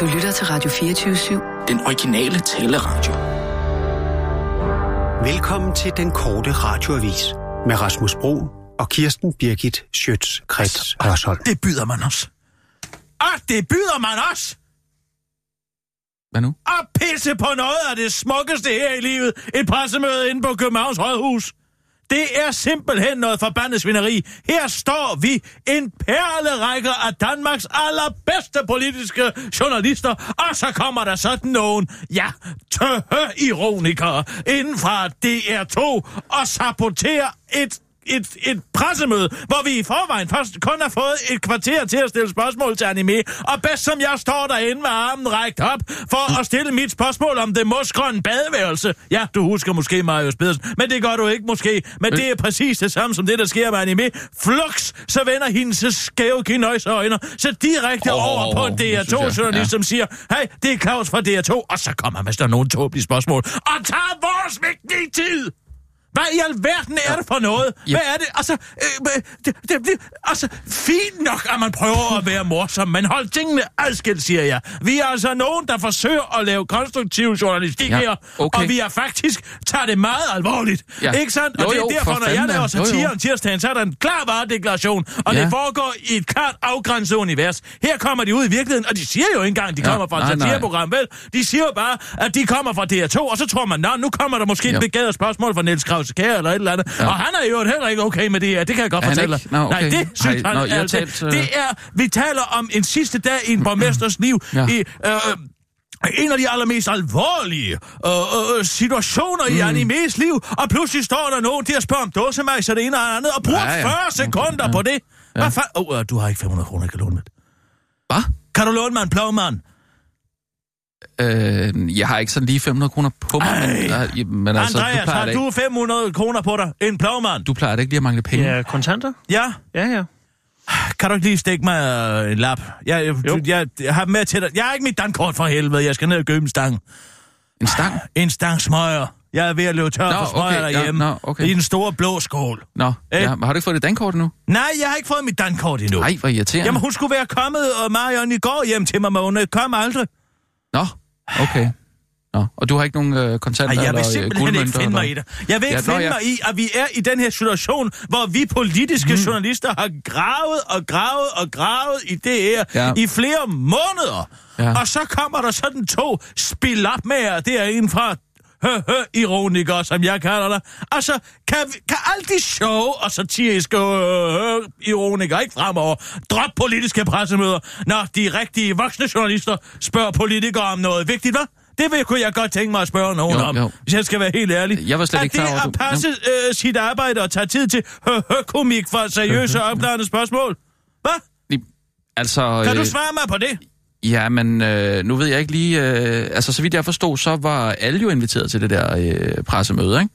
Du lytter til Radio 24-7. Den originale taleradio. Velkommen til den korte radioavis med Rasmus Bro og Kirsten Birgit Schøtz-Krets Hørsholm. Det byder man os. Og det byder man os! Hvad nu? At pisse på noget af det smukkeste her i livet. Et pressemøde inde på Københavns Rådhus. Det er simpelthen noget forbandet svineri. Her står vi, en perlerække af Danmarks allerbedste politiske journalister, og så kommer der sådan nogen, ja, tøhø ironikere inden fra DR2 og saboterer et et, et pressemøde, hvor vi i forvejen først kun har fået et kvarter til at stille spørgsmål til anime, og bedst som jeg står derinde med armen rækt op for at stille mit spørgsmål om det mosgrønne badeværelse. Ja, du husker måske Marius Pedersen, men det gør du ikke måske. Men det er præcis det samme som det, der sker med anime. Flux, så vender hendes skæve kinøjseøjne så direkte Åh, over på en nu synes jeg, DR2-journalist, ja. som siger, hey, det er Claus fra DR2, og så kommer man der nogle tåbelige spørgsmål, og tager vores vigtige tid! Hvad i alverden er det for noget? Ja. Hvad er det? Altså, øh, det, det, det, altså, fint nok, at man prøver at være morsom, men hold tingene adskilt, siger jeg. Vi er altså nogen, der forsøger at lave konstruktiv journalistik Ja, her, okay. og vi er faktisk tager det meget alvorligt. Ja. Ikke sandt? Og Jo, det er derfor, for når jeg laver satire om tirsdagen, så er der en klar varedeklaration, og Ja. det foregår i et klart afgrænset univers. Her kommer de ud i virkeligheden, og de siger jo ikke engang, de Ja, kommer fra et satireprogram, vel? De siger jo bare, at de kommer fra DR2, og så tror man, nå, nu kommer der måske Ja. et begavet spørgsmål fra Niels Kjær eller et eller andet. Ja. Og han er jo heller ikke okay med det her, det kan jeg godt fortælle dig. Nå, okay. Nej, det synes Ej, han jeg altså. talte, øh, Det er, vi taler om en sidste dag i en borgmesters liv. Ja. I, øh, en af de allermest alvorlige øh, øh, situationer mm. i animes liv, og pludselig står der nogen til at spørge om dåsemajs og det ene og det andet, og bruger Ja, ja. 40 sekunder Ja. på det. Ja. Hvad fa- oh, øh, du har ikke 500 kroner, jeg kan låne med. Hvad? Kan du låne mig en plovmand? Øh, jeg har ikke sådan lige 500 kroner på mig, Ej. men, øh, men altså, Andreas, du har du ikke, 500 kroner på dig? En plovmand? du plejer da ikke lige at mangle penge. Ja, kontanter? Ja? Ja, ja. Kan du ikke lige stikke mig øh, en lap? Jeg, jeg, Jo. jeg, jeg har med til dig. Jeg har ikke mit dankort for helvede. Jeg skal ned og købe en stang. En stang? En stang smøger. Jeg er ved at løbe tør Nå, for smøger okay, ja, derhjemme. nå, okay. I den store blå skål. Nå, Øh. ja, har du ikke fået det dankort endnu? Nej, jeg har ikke fået mit dankort endnu. Nej, hvor irriterende. Jamen, hun skulle være kommet, og Marion, i går hjem til mig, men hun øh, kom aldrig. Nå, okay. Nå, og du har ikke nogen øh, kontanter Ej, jeg vil eller øh, simpelthen ikke finde mig i det. Jeg vil ikke Ja, nå, finde ja. mig i, at vi er i den her situation, hvor vi politiske Hmm. journalister har gravet og gravet og gravet i det her Ja. i flere måneder. Ja. Og så kommer der sådan to spilapmager derinde fra ironikere, som jeg kalder det. Altså, kan, vi- kan alle de sjove og satiriske hø, ironikere ikke fremover droppe politiske pressemøder, når de rigtige voksne journalister spørger politikere om noget vigtigt, hvad? Det vil, kunne jeg godt tænke mig at spørge nogen Jo, om, jo. hvis jeg skal være helt ærlig. Jeg var slet er ikke klar over, det du- at passe øh, sit arbejde og tage tid til komik for seriøse og opklarende spørgsmål? Hvad? Altså, Kan du øh, svare mig på det? Ja, men øh, nu ved jeg ikke lige... Øh, altså, så vidt jeg forstod, så var alle jo inviteret til det der øh, pressemøde, ikke?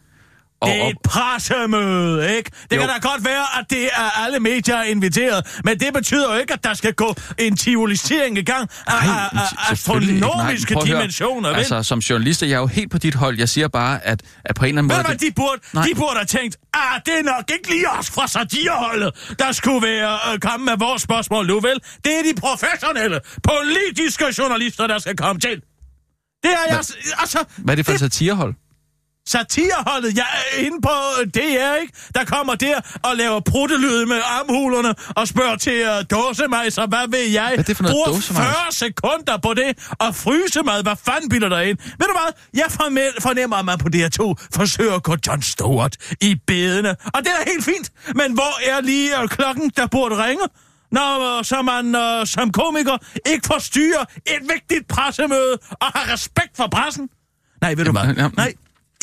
Og, Det er et pressemøde, ikke? Det Jo. kan da godt være, at det er alle medier inviteret, men det betyder jo ikke, at der skal gå en tivolisering i gang af, Nej, af, af. Nej, astronomiske høre. dimensioner, vel? Altså, som journalist er jeg jo helt på dit hold. Jeg siger bare, at, at på en eller anden Ved måde... du hvad, de burde, Nej. de burde have tænkt, ah, det er nok ikke lige os fra satireholdet, der skulle være øh, komme med vores spørgsmål nu, vel? Det er de professionelle, politiske journalister, der skal komme til. Det er jeg... Altså, Hvad er det for et satirehold? Satireholdet, jeg er inde på øh, DR, ikke? Der kommer der og laver pruttelyd med armhulerne og spørger til uh, dåsemajs, og hvad ved jeg? Hvad er det for noget Bruger dåsemajs? 40 sekunder på det, og frysemad, hvad fanden bilder der ind? Ved du hvad? Jeg fornemmer, at man på DR2 forsøger at gå John Stewart i bedene. Og det er helt fint. Men hvor er lige øh, klokken, der burde ringe? Når øh, så man øh, som komiker ikke forstyrrer et vigtigt pressemøde og har respekt for pressen. Nej, ved du hvad? Nej,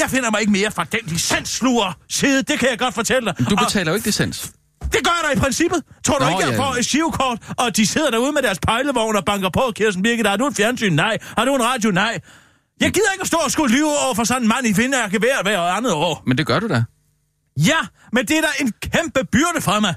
jeg finder mig ikke mere fra den licenssluger side, det kan jeg godt fortælle dig. Du Og betaler jo ikke licens. det gør jeg da i princippet. Tror du Nå, ikke, jeg ja. får et shivkort, og de sidder derude med deres pejlevogn og banker på, Kirsten Birgit, har du en fjernsyn? Nej. Har du en radio? Nej. Jeg gider ikke at stå og skulle lyve over for sådan en mand i vindærke hver hver andet år. Men det gør du da. Ja, men det er da en kæmpe byrde for mig.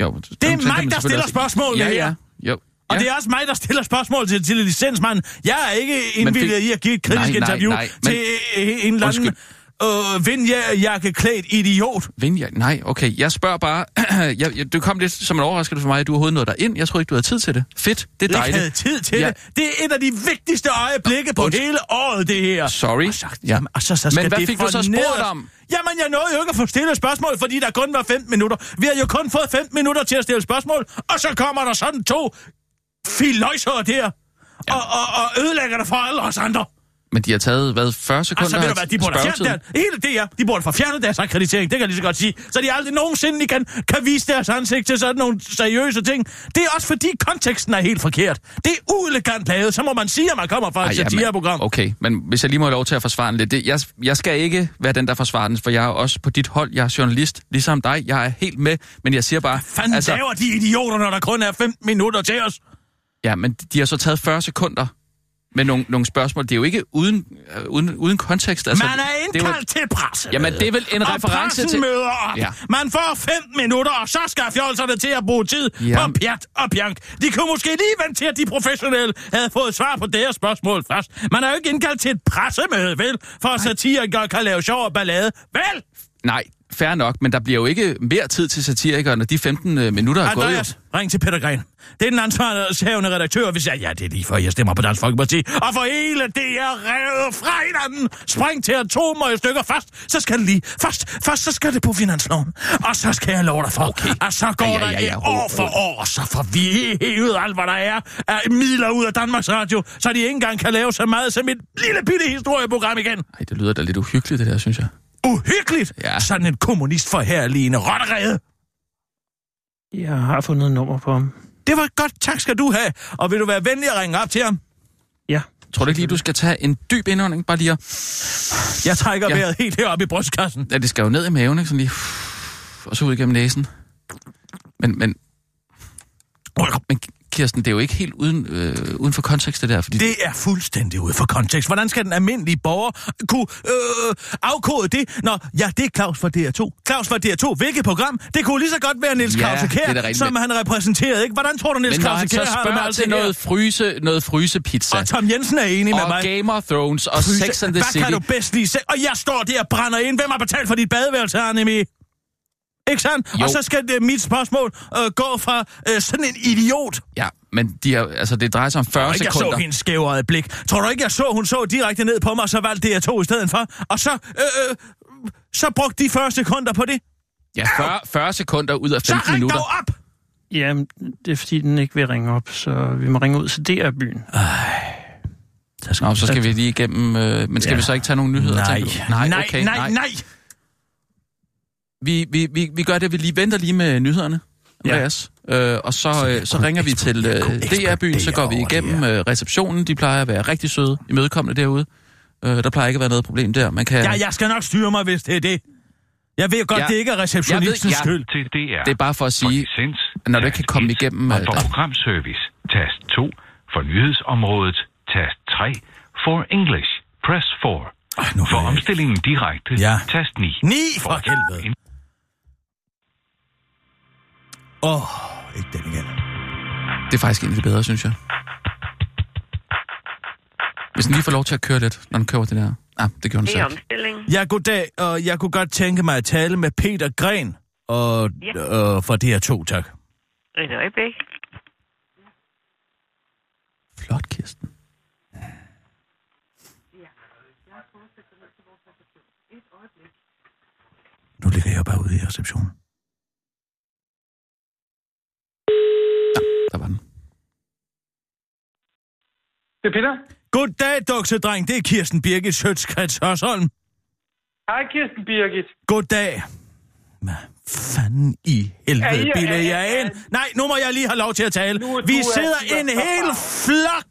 Jo, Det er mig, der stiller spørgsmålene ja, her. Ja, jo. Og ja. det er også mig, der stiller spørgsmål til, til licensmanden. Jeg er ikke indvildet fik- i at give et kritisk Nej, nej, interview nej, men- til øh, en eller anden Undskyld. øh, vindjakkeklædt idiot. Vindjak? Nej, okay. Jeg spørger bare... jeg, jeg, det kom lidt som en overraskelse for mig, at du overhovedet nåede dig ind. Jeg troede ikke, du havde tid til det. Fedt, det er Jeg dejligt. havde tid til Ja. det. Det er et af de vigtigste øjeblikke på Undskyld. hele året, det her. Sorry. Og så, Ja. jamen, og så, så skal Men hvad det fik du så spurgt om? Jamen, jeg nåede jo ikke at få stillet spørgsmål, fordi der kun var 15 minutter. Vi har jo kun fået 15 minutter til at stille spørgsmål, og så kommer der sådan to filøjser der, ja. og, og, og ødelægger det for alle os andre. Men de har taget, hvad, 40 sekunder Altså, ved du hvad, de burde have fjernet deres, hele det her, de burde få fjernet deres akkreditering, det kan jeg lige så godt sige, så de aldrig nogensinde kan, kan vise deres ansigt til sådan nogle seriøse ting. Det er også fordi konteksten er helt forkert. Det er uelegant lavet, så må man sige, at man kommer fra et ja, satireprogram. Okay, men hvis jeg lige må have lov til at forsvare den lidt. Det, jeg, jeg skal ikke være den, der forsvarer den, for jeg er også på dit hold. Jeg er journalist, ligesom dig. Jeg er helt med, men jeg siger bare... Fanden altså, laver de idioter, når der kun er 15 minutter til os? Ja, men de har så taget 40 sekunder med nogle, nogle spørgsmål. Det er jo ikke uden, øh, uden, uden kontekst. Altså, Man er det jo- indkaldt til presse. Jamen, det er vel en og reference pressen til- møder op. Ja. Man får 15 minutter, og så skal fjolserne til at bruge tid Ja. på pjat og pjank. De kunne måske lige vente til, at de professionelle havde fået svar på deres spørgsmål først. Man er jo ikke indkaldt til et pressemøde, vel? For at satirikere kan lave sjov og ballade. Vel? Nej, fair nok, men der bliver jo ikke mere tid til satirikere, når de 15 øh, minutter er gået. Andreas, ring til Peter Gren. Det er den ansvarlige redaktør, hvis jeg... Ja, det er lige før, jeg stemmer på Dansk Folkeparti. Og for hele det er revet fra hinanden. Spring til atomer i stykker først. Så skal det lige... Først, først så skal det på finansloven. Og så skal jeg love dig for, okay. at så går Ja, ja, der ja, ja, et ro, år for år, og så får vi hævet alt, hvad der er af midler ud af Danmarks Radio, så de ikke engang kan lave så meget som et lille bitte historieprogram igen. Ej, det lyder da lidt uhyggeligt, det der, synes jeg. Uhyggeligt! Ja. Sådan en kommunist for herligende rotterede. Jeg har fundet et nummer på ham. Det var godt, tak skal du have. Og vil du være venlig at ringe op til ham? Ja. Tror du ikke lige, du skal tage en dyb indånding? Bare lige at... Jeg trækker Ja. ja. vejret helt heroppe i brystkassen. Ja, det skal jo ned i maven, ikke? Sådan lige... Og så ud igennem næsen. Men, men... Men Kirsten, det er jo ikke helt uden, øh, uden for kontekst, det der, fordi... Det er fuldstændig ude for kontekst. Hvordan skal den almindelige borger kunne øh, afkode det? Nå, ja, det er Claus fra DR2. Claus fra DR2, hvilket program? Det kunne lige så godt være Niels Ja, da Kjær, som han repræsenterede, ikke? Hvordan tror du, Niels han Kjær har spørger alt det her? noget, fryse, noget frysepizza, Og Tom Jensen er enig med og mig. Game of Thrones, og Fryse- Sex and the Hvad City... kan du bedst lide? Og jeg står der og brænder ind. Hvem har betalt for dit badeværelse, Annemie? Ikke sandt? Jo. Og så skal det, mit spørgsmål øh, gå fra øh, sådan en idiot Ja, men de har, altså, det drejer sig om 40 Tror du ikke, jeg sekunder. så hendes skæve blik? Tror du ikke, jeg så, hun så direkte ned på mig, og så valgte DR2 i stedet for? Og så, øh, øh, så brugte de 40 sekunder på det? Ja, 40, 40 sekunder ud af Så 15 ring minutter. dog op! Ja, det er fordi, den ikke vil ringe op, så vi må ringe ud til DR-byen. Nå, så skal vi lige igennem... Øh, men skal Ja. vi så ikke tage nogle nyheder? Nej, nej, nej, okay, nej, nej. Vi, vi, vi, vi gør det, vi lige venter lige med nyhederne, Andreas. Ja. Øh, og så, øh, så ringer vi til øh, DR-byen, så går vi igennem øh, receptionen. De plejer at være rigtig søde, imødekommende derude. Øh, der plejer ikke at være noget problem der. Man kan, Ja, jeg skal nok styre mig, hvis det er det. Jeg ved godt, Ja. det ikke er receptionistens Jeg ved- ja. skyld. til DR. Det er bare for at sige, licens, når du ikke kan komme 1, igennem, Og øh, for der- programservice, tast 2. For nyhedsområdet, tast 3. For English, press 4. Ej, nu For omstillingen direkte, Ja. tast 9. Ni for helvede. Åh, oh, ikke den igen. det er faktisk egentlig bedre, synes jeg. Hvis den lige får lov til at køre lidt, når den kører det der. Ah, det gjorde den er ikke. omstilling. Ja, goddag, og jeg kunne godt tænke mig at tale med Peter Gren og, Ja. øh, for DR2, tak. Et øjeblik. Flot, Kirsten. Nu ligger jeg bare ude i receptionen. Der var den. Det er Peter. Goddag, duksedreng. Det er Kirsten Birgit Sjøtskrets Hørsholm. Hej, Kirsten Birgit. Goddag. Hvad fanden i helvede Ja, ja, bilder ja, jeg ind? Nej, nu må jeg lige have lov til at tale. Nu Vi sidder er en hel flok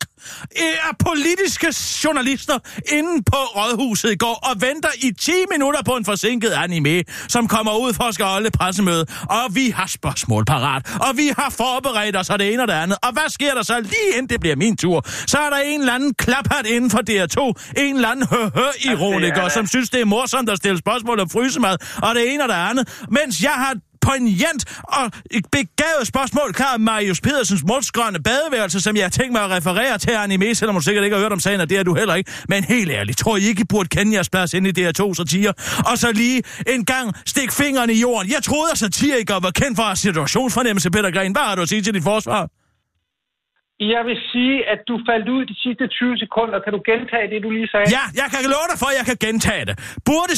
af politiske journalister inde på Rådhuset i går og venter i 10 minutter på en forsinket anime, som kommer ud for at skal holde pressemøde. Og vi har spørgsmål parat, og vi har forberedt os og det ene og det andet. Og hvad sker der så lige inden det bliver min tur? Så er der en eller anden klaphat inden for DR2, en eller anden høhø-ironiker, er- som synes, det er morsomt at stille spørgsmål om frysemad, og det ene og det andet. Mens jeg har poignant og begavet spørgsmål klar Marius Pedersens målsgrønne badeværelse, som jeg har tænkt mig at referere til anime, selvom du sikkert ikke har hørt om sagen, og det er du heller ikke. Men helt ærligt, tror I ikke, I burde kende jeres plads ind i DR2 satire? Og så lige en gang stik fingrene i jorden. Jeg troede, at satirikere var kendt for situationsfornemmelse, Peter Gren. Hvad har du at sige til dit forsvar? Jeg vil sige, at du faldt ud de sidste 20 sekunder. Kan du gentage det, du lige sagde? Ja, jeg kan love dig for, at jeg kan gentage det. Burde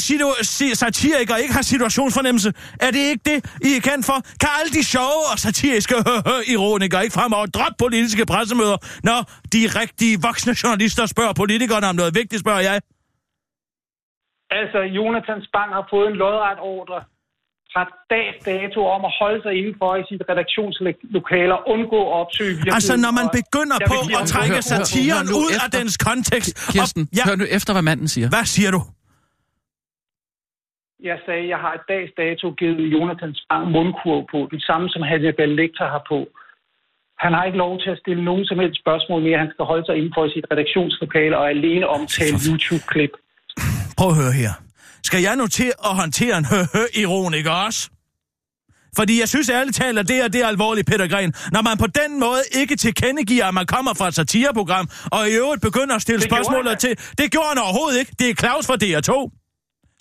satirikere ikke have situationsfornemmelse? Er det ikke det, I er kendt for? Kan alle de sjove og satiriske ironikere ikke fremover droppe politiske pressemøder, når de rigtige voksne journalister spørger politikerne om noget vigtigt, spørger jeg? Altså, Jonathan Spang har fået en lodret ordre fra dags dato om at holde sig indenfor i sit redaktionslokale og undgå at opsøge. Altså, når man begynder på at ham- trække hør- hør- hør satiren nu ud af efter. dens kontekst... Kirsten, og, ja, hør nu efter, hvad manden siger. hvad siger du? Jeg sagde, jeg har et dags dato givet Jonathan Spang mundkurv på. Det samme, som Hannibal Lecter har på. Han har ikke lov til at stille nogen som helst spørgsmål mere. Han skal holde sig indenfor i sit redaktionslokale og alene omtale YouTube-klip. Prøv at høre her. Skal jeg nu til at håndtere en hø-hø-ironiker også? Fordi jeg synes ærligt talt, at det er, det er alvorligt, Peter Gren. Når man på den måde ikke tilkendegiver, at man kommer fra et satireprogram, og i øvrigt begynder at stille Det spørgsmål til... Det gjorde han overhovedet ikke. Det er Claus fra DR2.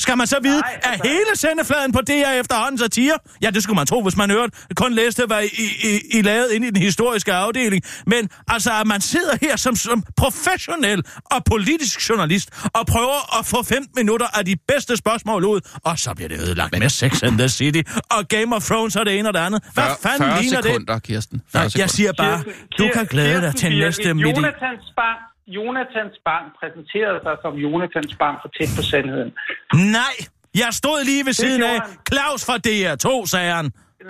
Skal man så vide, Nej, at altså- hele sendefladen på DR efterhånden satire? Ja, det skulle man tro, hvis man hørte, kun læste, hvad I, I, I lavede inde i den historiske afdeling. Men altså, at man sidder her som, som professionel og politisk journalist og prøver at få 15 minutter af de bedste spørgsmål ud, og så bliver det ødelagt med Sex and the City og Game of Thrones og det ene og det andet. Hvad 40, fanden 40 ligner sekunder, Kirsten. 40 det? Jeg sekunder. siger bare, du kan glæde dig til Kirsten næste midt. Jonathan Spang, Jonathan Spang præsenterede sig som Jonathan Spang for tæt på sandheden. Nej, jeg stod lige ved siden af han. Claus fra DR2, sagde han.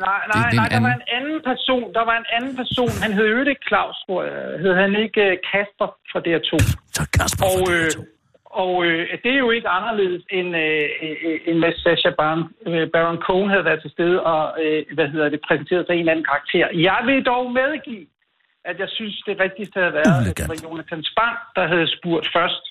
Nej, Det- nej, det nej, der anden. var en anden person. Der var en anden person. Han hed jo ikke Claus, tror jeg. Hed han ikke øh, Kasper fra DR2? Så Kasper Og, fra øh, DR2. og øh, det er jo ikke anderledes end, øh, øh, end hvis Sacha Baron, øh, Baron Cohen havde været til stede og øh, hvad hedder det, præsenteret sig en eller anden karakter. Jeg vil dog medgive, at jeg synes, det rigtigste havde været, at det var Jonathan Spang, der havde spurgt først.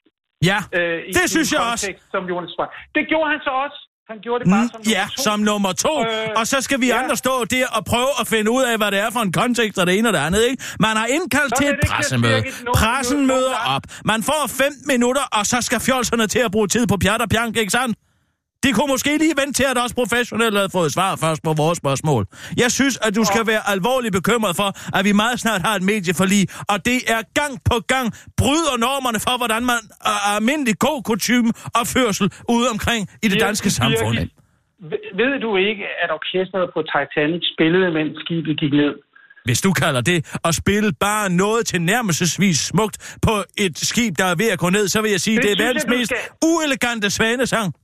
Ja, Øh, det synes jeg også. Som Jonathan Spang. Det gjorde han så også. Han gjorde det bare som Mm, ja, nummer to. som nummer to. Øh, og så skal vi ja. andre stå der og prøve at finde ud af, hvad det er for en kontekst og det ene og det andet, ikke? Man har indkaldt Så til et pressemøde. Pressen møder op. Man får 15 minutter, og så skal fjolserne til at bruge tid på pjat og pjank, ikke sandt? De kunne måske lige vente til, at også professionelle havde fået svar først på vores spørgsmål. Jeg synes, at du skal være alvorligt bekymret for, at vi meget snart har et medieforlig, og det er gang på gang bryder normerne for, hvordan man er almindelig god kutume og førsel ude omkring i det danske samfund. Ved- du ikke, at orkestret på Titanic spillede, mens skibet gik ned? Hvis du kalder det at spille bare noget til nærmelsesvis smukt på et skib, der er ved at gå ned, så vil jeg sige, det, Det er verdens mest uelegante svanesang.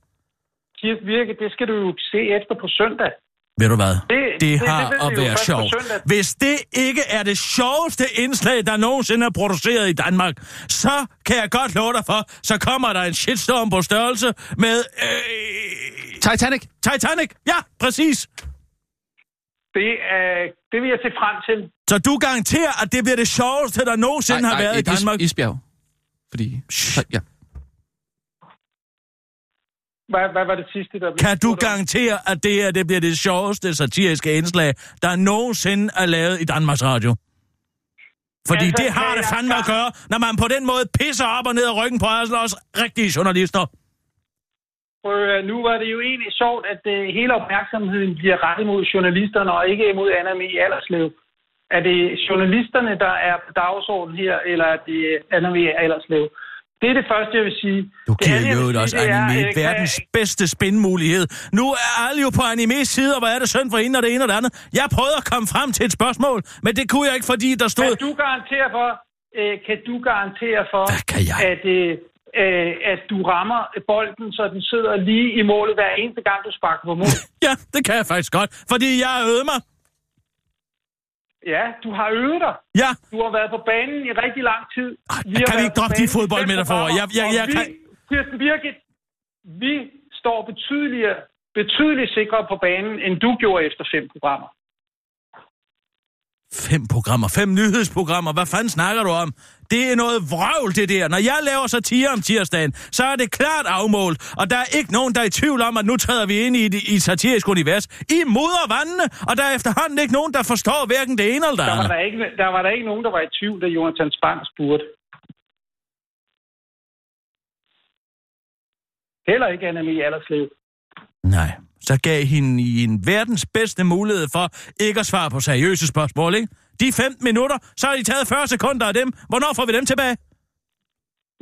Kirk Virke, det skal du jo se efter på søndag. Ved du hvad? Det- Det, det- har det vi at være sjovt. Hvis det ikke er det sjoveste indslag, der nogensinde er produceret i Danmark, så kan jeg godt love dig for, så kommer der en shitstorm på størrelse med... Øh, Titanic! Titanic! Ja, præcis. Det, er, det vil jeg se frem til. Så du garanterer, at det bliver det sjoveste, der nogensinde har været i et is- Danmark? Isbjerg. Fordi... Ja. Hvad, hvad var det sidste, der blev Kan du garantere, at det her det bliver det sjoveste satiriske indslag, der nogensinde er lavet i Danmarks Radio? Fordi Altså, det har det fandme at gøre, når man på den måde pisser op og ned af ryggen på os, rigtige journalister. Prøv, høre, nu var det jo egentlig sjovt, at uh, hele opmærksomheden bliver rettet mod journalisterne og ikke mod Anna Mie Allerslev. Er det journalisterne, der er på dagsordenen her, eller er det Anna Mie Allerslev? Det er det første, jeg vil sige. Du Det giver jo også sige, det er, anime øh, kan- verdens bedste spinmulighed. Nu er alle jo på animes side, og hvad er det synd for en og det ene og det andet. Jeg prøvede at komme frem til et spørgsmål, men det kunne jeg ikke, fordi der stod... Kan du garantere for, øh, kan du garantere for Hvad kan jeg? at, øh, øh, at du rammer bolden, så den sidder lige i målet hver eneste gang, du sparker på mål? Ja, det kan jeg faktisk godt, fordi jeg øvet mig. Ja, du har øvet dig. Ja, Du har været på banen i rigtig lang tid. Har kan vi ikke droppe de fodboldmetaforer? Jeg- jeg- jeg vi, kan- Kirsten Birgit, vi står betydeligt, betydeligt sikrere på banen, end du gjorde efter fem programmer. Fem programmer, fem nyhedsprogrammer, hvad fanden snakker du om? Det er noget vrøvl, det der. Når jeg laver satire om tirsdagen, så er det klart afmålt, og der er ikke nogen, der er i tvivl om, at nu træder vi ind i et, i et satirisk univers. I mudder vandene, og der er efterhånden ikke nogen, der forstår hverken det ene eller det Der var andet. der, ikke, der var der ikke nogen, der var i tvivl, da Jonathan Spang spurgte. Heller ikke Annemie Allerslev. Nej, så gav hende i en verdens bedste mulighed for ikke at svare på seriøse spørgsmål, ikke? De 15 minutter, så har de taget 40 sekunder af dem. Hvornår får vi dem tilbage?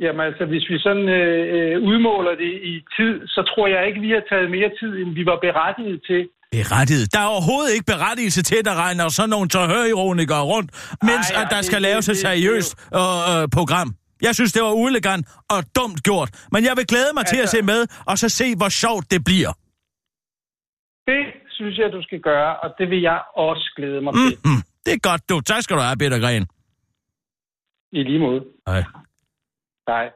Jamen altså, hvis vi sådan øh, øh, udmåler det i tid, så tror jeg ikke, vi har taget mere tid, end vi var berettiget til. Berettiget. Der er overhovedet ikke berettigelse til, at der regner sådan nogle tørhørironikere rundt, mens Ej, at der ej, skal det- laves det- et det- seriøst øh, øh, program. Jeg synes, det var uelegant og dumt gjort. Men jeg vil glæde mig til at Altså- se med, og så se, hvor sjovt det bliver. Det synes jeg, du skal gøre, og det vil jeg også glæde mig til. Mm, det er godt, du. Tak skal du have, Peter Gren. I lige måde. Hej. Nej.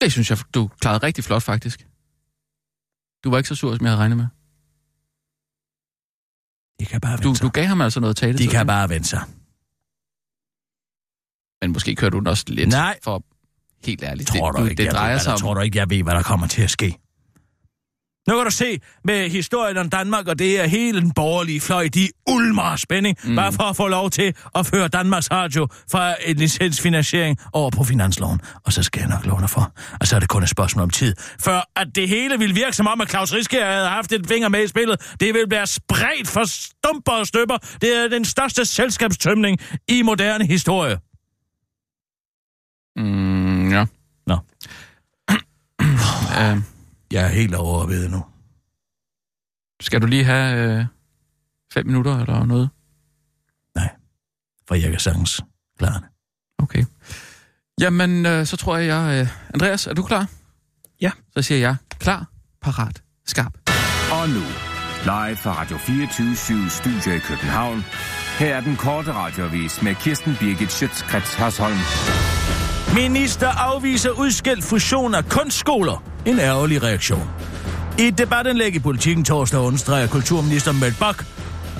Det synes jeg, du klarede rigtig flot, faktisk. Du var ikke så sur, som jeg havde regnet med. De kan bare Du, vente sig. du gav ham altså noget tale. De kan bare vente sig. Men måske kører du den også lidt Nej. for helt ærligt. Tror det, du ikke, det jeg drejer sig om... Tror du ikke, jeg ved, hvad der kommer til at ske? Nu kan du se med historien om Danmark, og det er hele den borgerlige fløj, de ulmer af spænding, mm. bare for at få lov til at føre Danmarks Radio fra en licensfinansiering over på finansloven. Og så skal jeg nok låne for. Og så er det kun et spørgsmål om tid. For at det hele ville virke som om, at Claus Riske havde haft et finger med i spillet, det vil blive spredt for stumper og støber. Det er den største selskabstømning i moderne historie. Mm, ja. Nå. Uh, Jeg er helt overvejet nu. skal du lige have øh, fem minutter eller noget? For jeg kan sagtens klare det. Okay. Jamen, øh, så tror jeg, jeg... Øh, Andreas, er du klar? Ja. Så siger jeg klar, parat, skarp. Og nu, live fra Radio 24 Studio i København. Her er den korte radiovis med Kirsten Birgit Schøtzgrads Hasholm. Minister afviser udskilt fusion af kunstskoler. En ærgerlig reaktion. I et debatindlæg i politikken torsdag understreger kulturminister Mette Bak,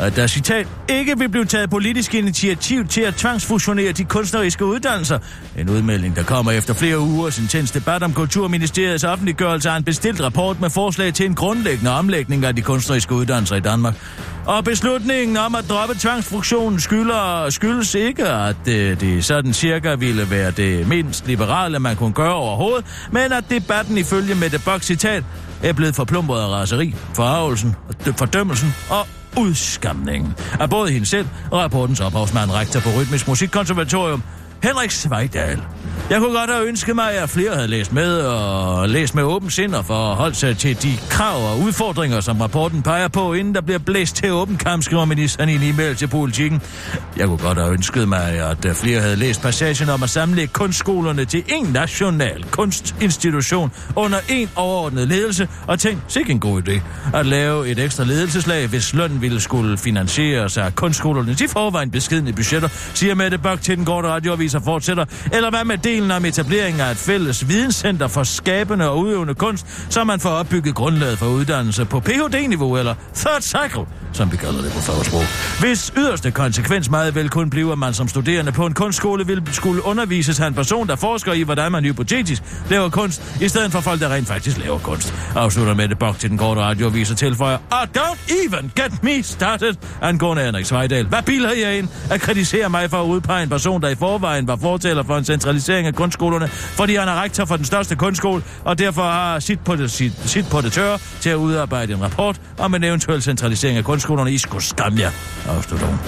at der citat ikke vil blive taget politisk initiativ til at tvangsfusionere de kunstneriske uddannelser. En udmelding, der kommer efter flere ugers intens debat om Kulturministeriets offentliggørelse af en bestilt rapport med forslag til en grundlæggende omlægning af de kunstneriske uddannelser i Danmark. Og beslutningen om at droppe tvangsfunktionen skylder, skyldes ikke, at det, det sådan cirka ville være det mindst liberale, man kunne gøre overhovedet, men at debatten ifølge Mette Bok citat er blevet forplumpet af raseri, forarvelsen, fordømmelsen og udskamning. Af både hende selv og rapportens ophavsmand, rektor på Rytmisk Musikkonservatorium, Henrik Svejdal. Jeg kunne godt have ønsket mig, at flere havde læst med og læst med åben sind og forholdt sig til de krav og udfordringer, som rapporten peger på, inden der bliver blæst til åben kamp, skriver ministeren i en e-mail til politikken. Jeg kunne godt have ønsket mig, at flere havde læst passagen om at samle kunstskolerne til en national kunstinstitution under en overordnet ledelse, og tænkt, sikkert en god idé, at lave et ekstra ledelseslag, hvis løn ville skulle finansieres af kunstskolerne til forvejen beskidende budgetter, siger Mette Bøk til den korte radioavis og fortsætter. Eller hvad med delen om etableringen af et fælles videnscenter for skabende og udøvende kunst, så man får opbygget grundlaget for uddannelse på Ph.D.-niveau eller third cycle, som vi kalder det på fagsprog. Hvis yderste konsekvens meget vel kun bliver, at man som studerende på en kunstskole vil skulle undervises af en person, der forsker i, hvordan man hypotetisk laver kunst, i stedet for folk, der rent faktisk laver kunst. Afslutter Mette Bok til den korte radioavis og tilføjer, og don't even get me started, angående Henrik Svejdal. Hvad biler jeg ind at kritisere mig for at udpege en person, der i forvejen var fortaler for en centralisering af kunstskolerne, fordi han er rektor for den største kunstskole, og derfor har sit på det, sit, sit på det tørre til at udarbejde en rapport om en eventuel centralisering af kunstskolerne. I skulle afslutter hun.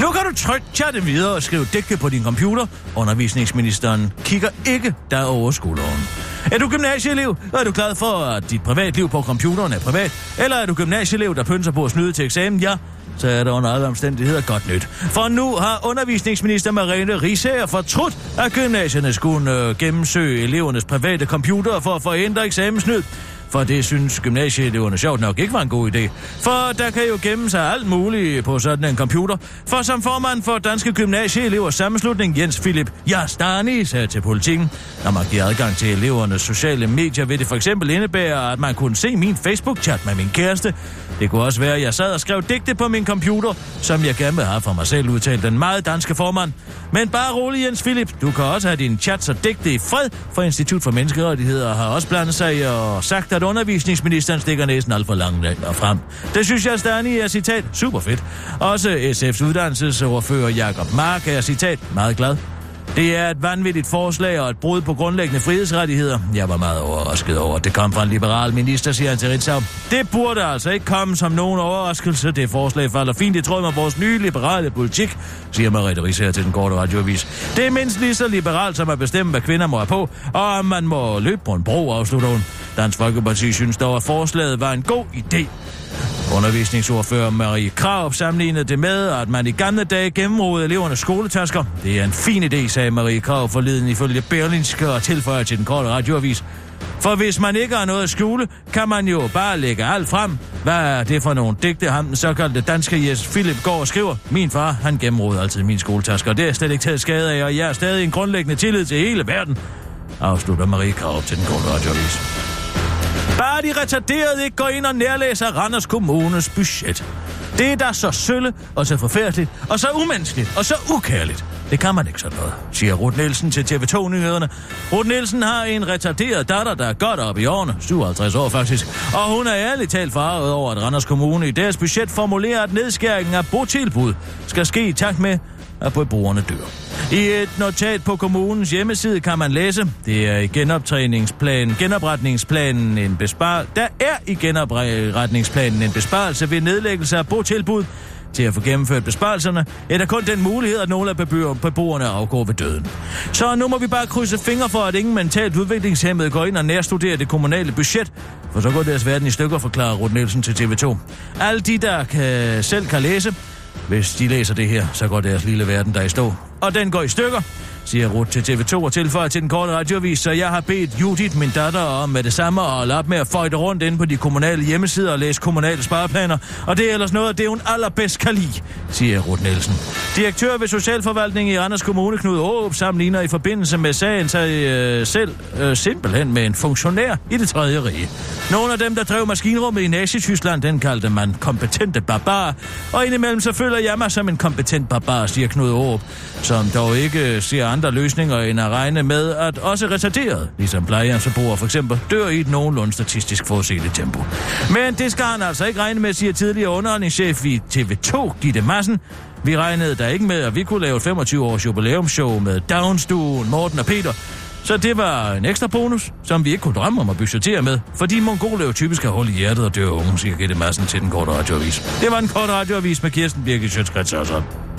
Nu kan du trygt chatte videre og skrive digte på din computer. Undervisningsministeren kigger ikke der over skulderen. Er du gymnasieelev, og er du glad for, at dit privatliv på computeren er privat? Eller er du gymnasieelev, der pynser på at snyde til eksamen? Ja, så er det under alle omstændigheder godt nyt. For nu har undervisningsminister Marene Risager fortrudt, at gymnasierne skulle øh, gennemsøge elevernes private computere for at forhindre eksamensnyd for det synes gymnasieeleverne sjovt nok ikke var en god idé. For der kan jo gemme sig alt muligt på sådan en computer. For som formand for Danske Gymnasieelevers Sammenslutning, Jens Philip Jastani, sagde til politikken, når man giver adgang til elevernes sociale medier, vil det for eksempel indebære, at man kunne se min Facebook-chat med min kæreste. Det kunne også være, at jeg sad og skrev digte på min computer, som jeg gerne vil have for mig selv, udtalte den meget danske formand. Men bare rolig, Jens Philip. Du kan også have din chats og digte i fred, for Institut for Menneskerettigheder har også blandet sig og sagt, at undervisningsministeren stikker næsen alt for langt og frem. Det synes jeg, stadig er citat super fedt. Også SF's uddannelsesordfører Jakob Mark er citat meget glad. Det er et vanvittigt forslag og et brud på grundlæggende frihedsrettigheder. Jeg var meget overrasket over, at det kom fra en liberal minister, siger han til Ritzau. Det burde altså ikke komme som nogen overraskelse. Det forslag falder fint i tråd med vores nye liberale politik, siger Mariette Ries her til den korte radioavis. Det er mindst lige så liberalt som at bestemme, hvad kvinder må have på, og om man må løbe på en bro, afslutter hun. Dansk Folkeparti synes dog, at forslaget var en god idé. Undervisningsordfører Marie Krav sammenlignede det med, at man i gamle dage gennemrådede elevernes skoletasker. Det er en fin idé, sagde Marie Krav forleden ifølge Berlinske og tilføjer til den korte radioavis. For hvis man ikke har noget at skjule, kan man jo bare lægge alt frem. Hvad er det for nogle digte, ham den såkaldte danske Jes Philip går og skriver? Min far, han gennemrådede altid min skoletasker, og det er slet ikke taget skade af, og jeg er stadig en grundlæggende tillid til hele verden. Afslutter Marie Krav til den korte radioavis. Bare de retarderede ikke går ind og nærlæser Randers Kommunes budget. Det er da så sølle og så forfærdeligt og så umenneskeligt og så ukærligt. Det kan man ikke sådan noget, siger Ruth Nielsen til TV2-nyhederne. Ruth Nielsen har en retarderet datter, der er godt op i årene, 57 år faktisk, og hun er ærligt talt farvet over, at Randers Kommune i deres budget formulerer, at nedskæringen af botilbud skal ske i takt med, at beboerne dør. I et notat på kommunens hjemmeside kan man læse, det er i genoptræningsplanen, genopretningsplanen en bespar... Der er i genopretningsplanen en besparelse ved nedlæggelse af botilbud. Til at få gennemført besparelserne, er der kun den mulighed, at nogle af beboerne afgår ved døden. Så nu må vi bare krydse fingre for, at ingen mentalt udviklingshemmede går ind og nærstuderer det kommunale budget, for så går deres verden i stykker, forklarer Rud Nielsen til TV2. Alle de, der kan, selv kan læse, hvis de læser det her, så går deres lille verden der i stå. Og den går i stykker, siger Ruth til TV2 og tilføjer til den korte radiovis, så jeg har bedt Judith, min datter, om med det samme at holde op med at føjte rundt inde på de kommunale hjemmesider og læse kommunale spareplaner. Og det er ellers noget af det, hun allerbedst kan lide, siger Ruth Nielsen. Direktør ved Socialforvaltningen i Randers Kommune, Knud Aarup, sammenligner i forbindelse med sagen sig øh, selv øh, simpelthen med en funktionær i det tredje rige. Nogle af dem, der drev maskinrummet i Nazi-Tyskland, den kaldte man kompetente barbar. Og indimellem så føler jeg mig som en kompetent barbar, siger Knud Aarup, som dog ikke øh, ser andre løsninger end at regne med, at også retarderet, ligesom plejehjemsbeboere for eksempel, dør i et nogenlunde statistisk forudsigeligt tempo. Men det skal han altså ikke regne med, siger tidligere underholdningschef i TV2, Gitte Madsen. Vi regnede da ikke med, at vi kunne lave et 25-års jubilæumsshow med Downstuen, Morten og Peter. Så det var en ekstra bonus, som vi ikke kunne drømme om at budgettere med, fordi mongoler jo typisk har hul i hjertet og dør unge, siger Gitte Madsen til den korte radioavis. Det var en kort radioavis med Kirsten Birgit Sjøtskrets og.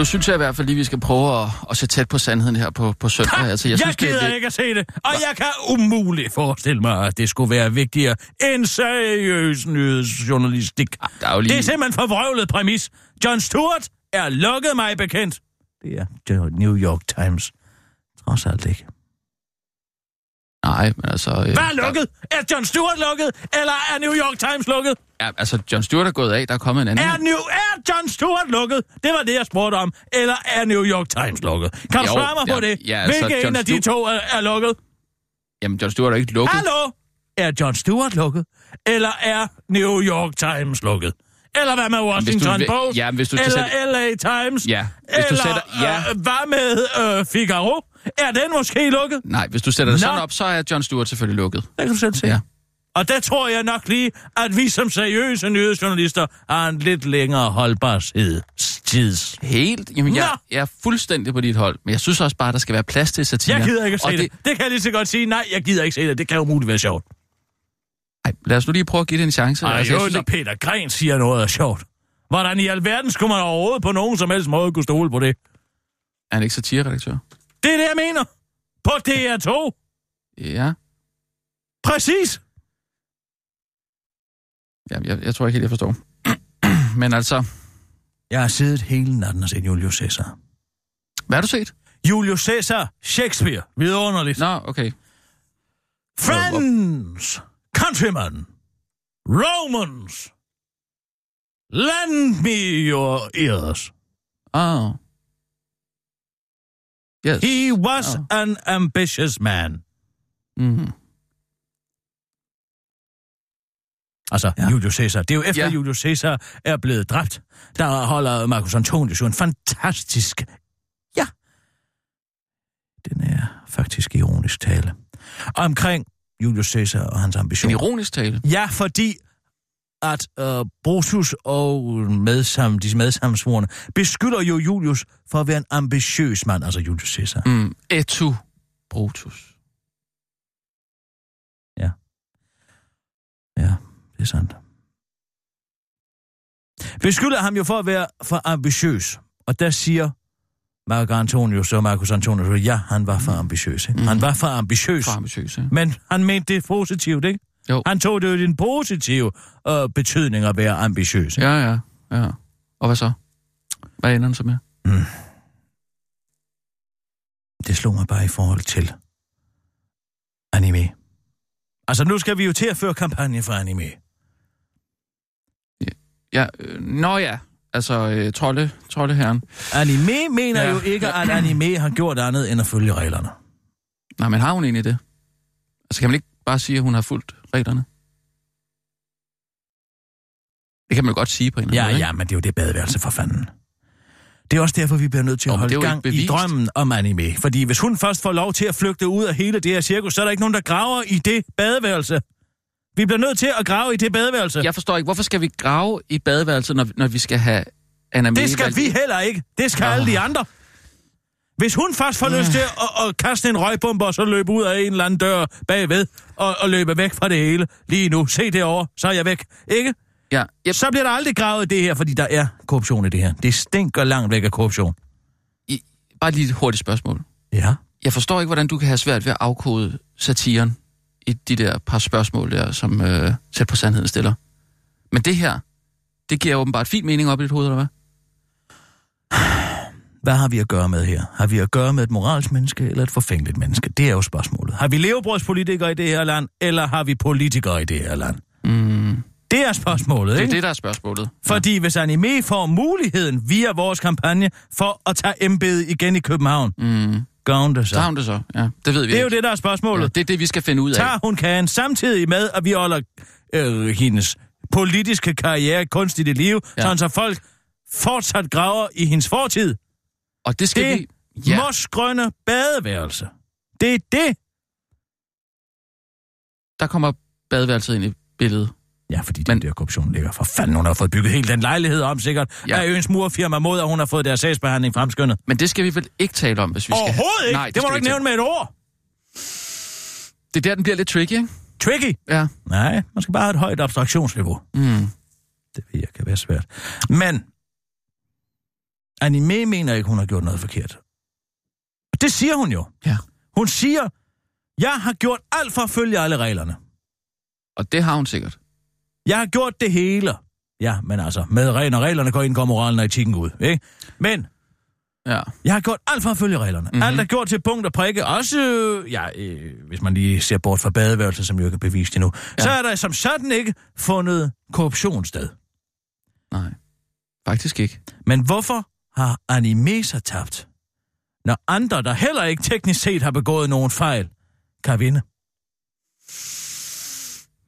Nu synes jeg i hvert fald lige, vi skal prøve at, at sætte tæt på sandheden her på, på søndag. Ha, altså, jeg, jeg synes, gider det, ikke at se det, og jeg kan umuligt forestille mig, at det skulle være vigtigere end seriøs nyhedsjournalistik. Der er lige... Det er simpelthen for vrøvlet præmis. John Stewart er lukket mig bekendt. Det er New York Times. Trods alt ikke. Nej, men altså... Øh, Hvad er lukket? Der... Er John Stewart lukket, eller er New York Times lukket? Ja, altså, John Stewart er gået af, der er kommet en anden. Er, New, er John Stewart lukket? Det var det, jeg spurgte om. Eller er New York Times lukket? Kan du svare mig ja, på det? ja, altså, Hvilke Jon en af de Stew- to er, er lukket? Jamen, John Stewart er ikke lukket. Hallo? Er John Stewart lukket? Eller er New York Times lukket? Eller hvad med Washington vil- Post? ja, hvis du Eller sætter- LA Times? Ja, hvis du Eller, sætter- ja. øh, hvad med øh, Figaro? Er den måske lukket? Nej, hvis du sætter det Nå. sådan op, så er John Stewart selvfølgelig lukket. Det kan du selv se. Ja. Og der tror jeg nok lige, at vi som seriøse nyhedsjournalister har en lidt længere holdbarhedstids. Helt. Jamen, jeg, Nå. jeg er fuldstændig på dit hold, men jeg synes også bare, der skal være plads til satire. Jeg gider ikke at se det. det. Det kan jeg lige så godt sige. Nej, jeg gider ikke se det. Det kan jo muligt være sjovt. Ej, lad os nu lige prøve at give det en chance. Ej, Altså, jo, synes når Peter Gren siger noget er sjovt. Hvordan i alverden skulle man overhovedet på nogen som helst måde kunne stole på det? er han ikke satireredaktør? Det er det, jeg mener. På DR2. Ja. Præcis. ja jeg, jeg tror ikke helt, jeg forstår. Men altså, Jeg har siddet hele natten og set Julius Caesar. hvad har du set? Julius Caesar, Shakespeare, vidunderligt. Nå, okay. Friends, countrymen, Romans, lend me your ears. Oh. Yes. He was Oh. an ambitious man. Mm. Altså, ja. Julius Caesar. Det er jo efter, ja. Julius Caesar er blevet dræbt. Der holder Marcus Antonius jo en fantastisk... Ja. Den er faktisk ironisk tale. Omkring Julius Caesar og hans En ambition. ironisk tale. Ja, fordi at øh, Brutus og medsam, de medsamsvorene beskylder jo Julius for at være en ambitiøs mand, altså Julius Caesar. Mm. Etu Brutus. Ja, det er sandt. Beskylder ham jo for at være for ambitiøs. Og der siger Marcus Antonius og Marcus Antonius, ja, han var for ambitiøs. Ikke? Mm. Han var for ambitiøs. For ambitiøs, ja. Men han mente det positivt, ikke? Jo. Han tog det jo i den positive øh, betydning at være ambitiøs. Ikke? Ja, ja, ja. Og hvad så? Hvad ender den så med? Det slog mig bare i forhold til anime. Altså, nu skal vi jo til at føre kampagne for anime. Ja, øh, nå ja. Altså, øh, trolde, troldeherren. Anime mener ja. Ja. jo ikke, at anime har gjort andet end at følge reglerne. Nej, men har hun egentlig det? Altså, kan man ikke bare sige, at hun har fulgt reglerne? Det kan man jo godt sige på en eller Ja, anden måde, ja, men det er jo det badeværelse for fanden. Det er også derfor, vi bliver nødt til at men holde gang i drømmen om anime. Fordi hvis hun først får lov til at flygte ud af hele det her cirkus, så er der ikke nogen, der graver i det badeværelse. Vi bliver nødt til at grave i det badeværelse. Jeg forstår ikke, hvorfor skal vi grave i badeværelset, når, når vi skal have anime? det skal vi heller ikke. Det skal alle de andre. Hvis hun først får lyst til at, at kaste en røgbombe og så løbe ud af en eller anden dør bagved og, og løbe væk fra det hele lige nu, se derovre, så er jeg væk. Ikke? Ja, yep. Så bliver der aldrig gravet det her, fordi der er korruption i det her. Det stinker langt væk af korruption. I, bare lige et hurtigt spørgsmål. Ja. Jeg forstår ikke, hvordan du kan have svært ved at afkode satiren i de der par spørgsmål der, som øh, Sæt på Sandheden stiller. Men det her, det giver åbenbart fint mening op i dit hoved, eller hvad? Hvad har vi at gøre med her? Har vi at gøre med et moralsk menneske eller et forfængeligt menneske? Det er jo spørgsmålet. Har vi levebrødspolitikere i det her land, eller har vi politikere i det her land? Mm, Det er spørgsmålet, det er ikke? det, der er spørgsmålet. Fordi hvis anime får muligheden via vores kampagne for at tage embedet igen i København, Mm, gør hun det så? hun det så. Ja, det ved vi Det er jo ikke. det, der er spørgsmålet. Ja, det er det, vi skal finde ud af. Tager hun kagen samtidig med, at vi holder øh, hendes politiske karriere kunstigt i live, Ja. ja. sådan så folk fortsat graver i hendes fortid. Og det skal Det vi... Ja. Mosgrønne badeværelse. Det er det. der kommer badeværelset ind i billedet. Ja, fordi Men- den der korruption ligger for fanden. Hun har fået bygget hele den lejlighed om, sikkert. Ja. Af øens murfirma mod, at hun har fået deres sagsbehandling fremskyndet. Men det skal vi vel ikke tale om, hvis vi skal... Overhovedet ikke. Nej, det, det må du ikke nævne med et ord. Det er der, den bliver lidt tricky, ikke? Tricky. Ja. Nej, man skal bare have et højt abstraktionsniveau. Mm. Det ved jeg kan være svært. Men anime mener ikke, hun har gjort noget forkert. Det siger hun jo. Ja. Hun siger, jeg har gjort alt for at følge alle reglerne. Og det har hun sikkert. Jeg har gjort det hele. Ja, men altså, med regler, når reglerne går ind, går moralen og etikken ud. Ikke? Men Ja. jeg har gjort alt for at følge reglerne. Mhm. Mm-hmm. Alt er gjort til punkt og prikke. Også, øh, ja, øh, hvis man lige ser bort fra badeværelser, som jo ikke er bevist endnu, ja. så er der som sådan ikke fundet korruption sted. Nej. Faktisk ikke. Men hvorfor har anime sig tabt, når andre, der heller ikke teknisk set har begået nogen fejl, kan vinde?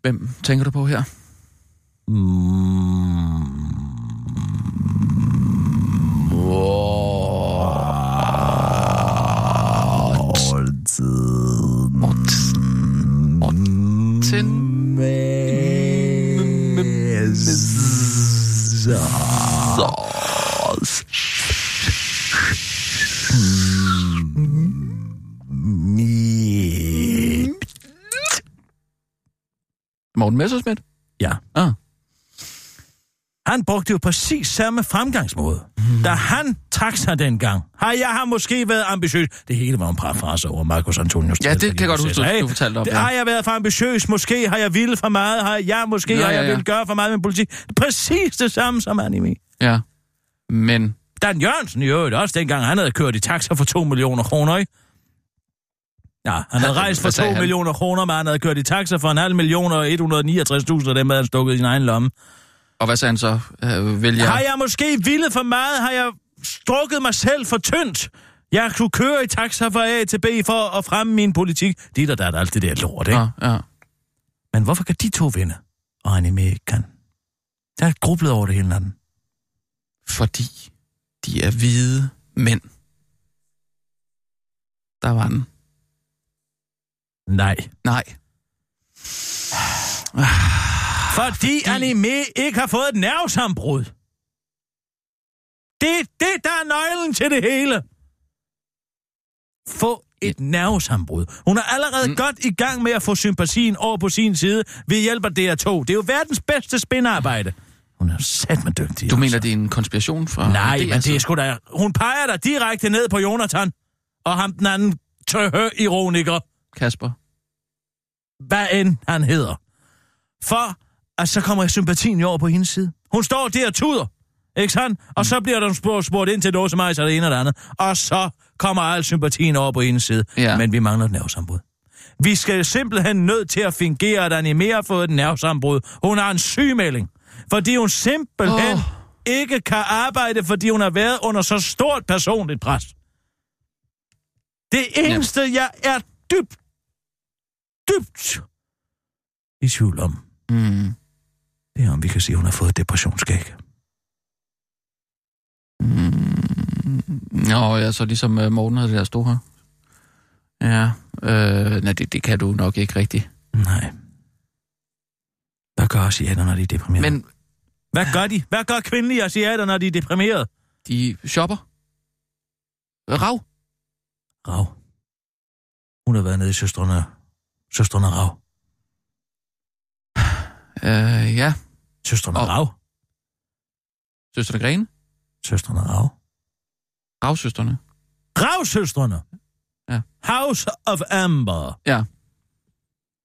Hvem tænker du på her? Morten. Morten Messerschmidt? Ja. Ah. Han brugte jo præcis samme fremgangsmåde, mm. da han taxa dengang, har jeg har måske været ambitiøs. Det hele var en parafrase over Marcus Antonius. Ja, det kan jeg godt huske, du, du fortalte om. Det, Ja. har jeg været for ambitiøs? Måske har jeg ville for meget? Har jeg måske Nå, har ja, jeg ja. ville gøre for meget med politik? Præcis det samme som anime. ja. Men Dan Jørgensen i øvrigt også, dengang han havde kørt i taxa for 2 millioner kroner, ikke? Ja, han havde rejst for Hvad sagde 2 han? millioner kroner, men han havde kørt i taxa for en halv million og 169.000 af dem havde han stukket i sin egen lomme. Og hvad sagde han så? Øh, vil jeg... Har jeg måske villet for meget? Har jeg strukket mig selv for tyndt? Jeg kunne køre i taxa fra A til B for at fremme min politik. Det er der, der er alt det der lort, ikke? Ja, ja. Men hvorfor kan de to vinde, og anime ikke kan? Jeg har grublet over det hele natten. Fordi de er hvide mænd. Der var den. Nej. Nej. Fordi anime ikke har fået et nervesambrud. Det er det, der er nøglen til det hele. Få et nervesambrud. Hun er allerede mm. godt i gang med at få sympatien over på sin side ved hjælp af DR2. Det er jo verdens bedste spinarbejde. Hun er sat med dygtig. Du også. mener, det er en konspiration fra... Nej, DR, men det så? er sgu da... Hun peger dig direkte ned på Jonathan. Og ham den anden tøhø ironiker. Kasper. hvad end han hedder. For at så kommer sympatien jo over på hendes side. Hun står der og tuder, ikke sandt? Og så bliver der spurgt, spurgt ind til noget som mig, så det ene det andet. Og så kommer al sympatien over på hendes side. Ja. Men vi mangler et nervesambrud. Vi skal simpelthen nødt til at fingere, at Anime har fået et nervesambrud. Hun har en sygemelding. Fordi hun simpelthen oh. ikke kan arbejde, fordi hun har været under så stort personligt pres. Det eneste, jeg er dybt, dybt i tvivl om, Mm. det er, om vi kan sige, at hun har fået depressionsskæg. Mm. Nå, ja, så ligesom uh, Morten havde det der store her. Ja, øh, nej, det, det kan du nok ikke rigtigt. Nej. Hvad gør asiater, når de er deprimerede? Men Hvad gør de? Hvad gør kvindelige asiater, når de er deprimerede? de shopper. Rav. Rav. Hun har været nede i søstrene. Søstrene Rav. Øh, ja, Søstrene Og- Rav. søsterne Grene. Søstrene Rav. Ravsøsterne. Ravsøstrene. Ja. House of Amber. Ja.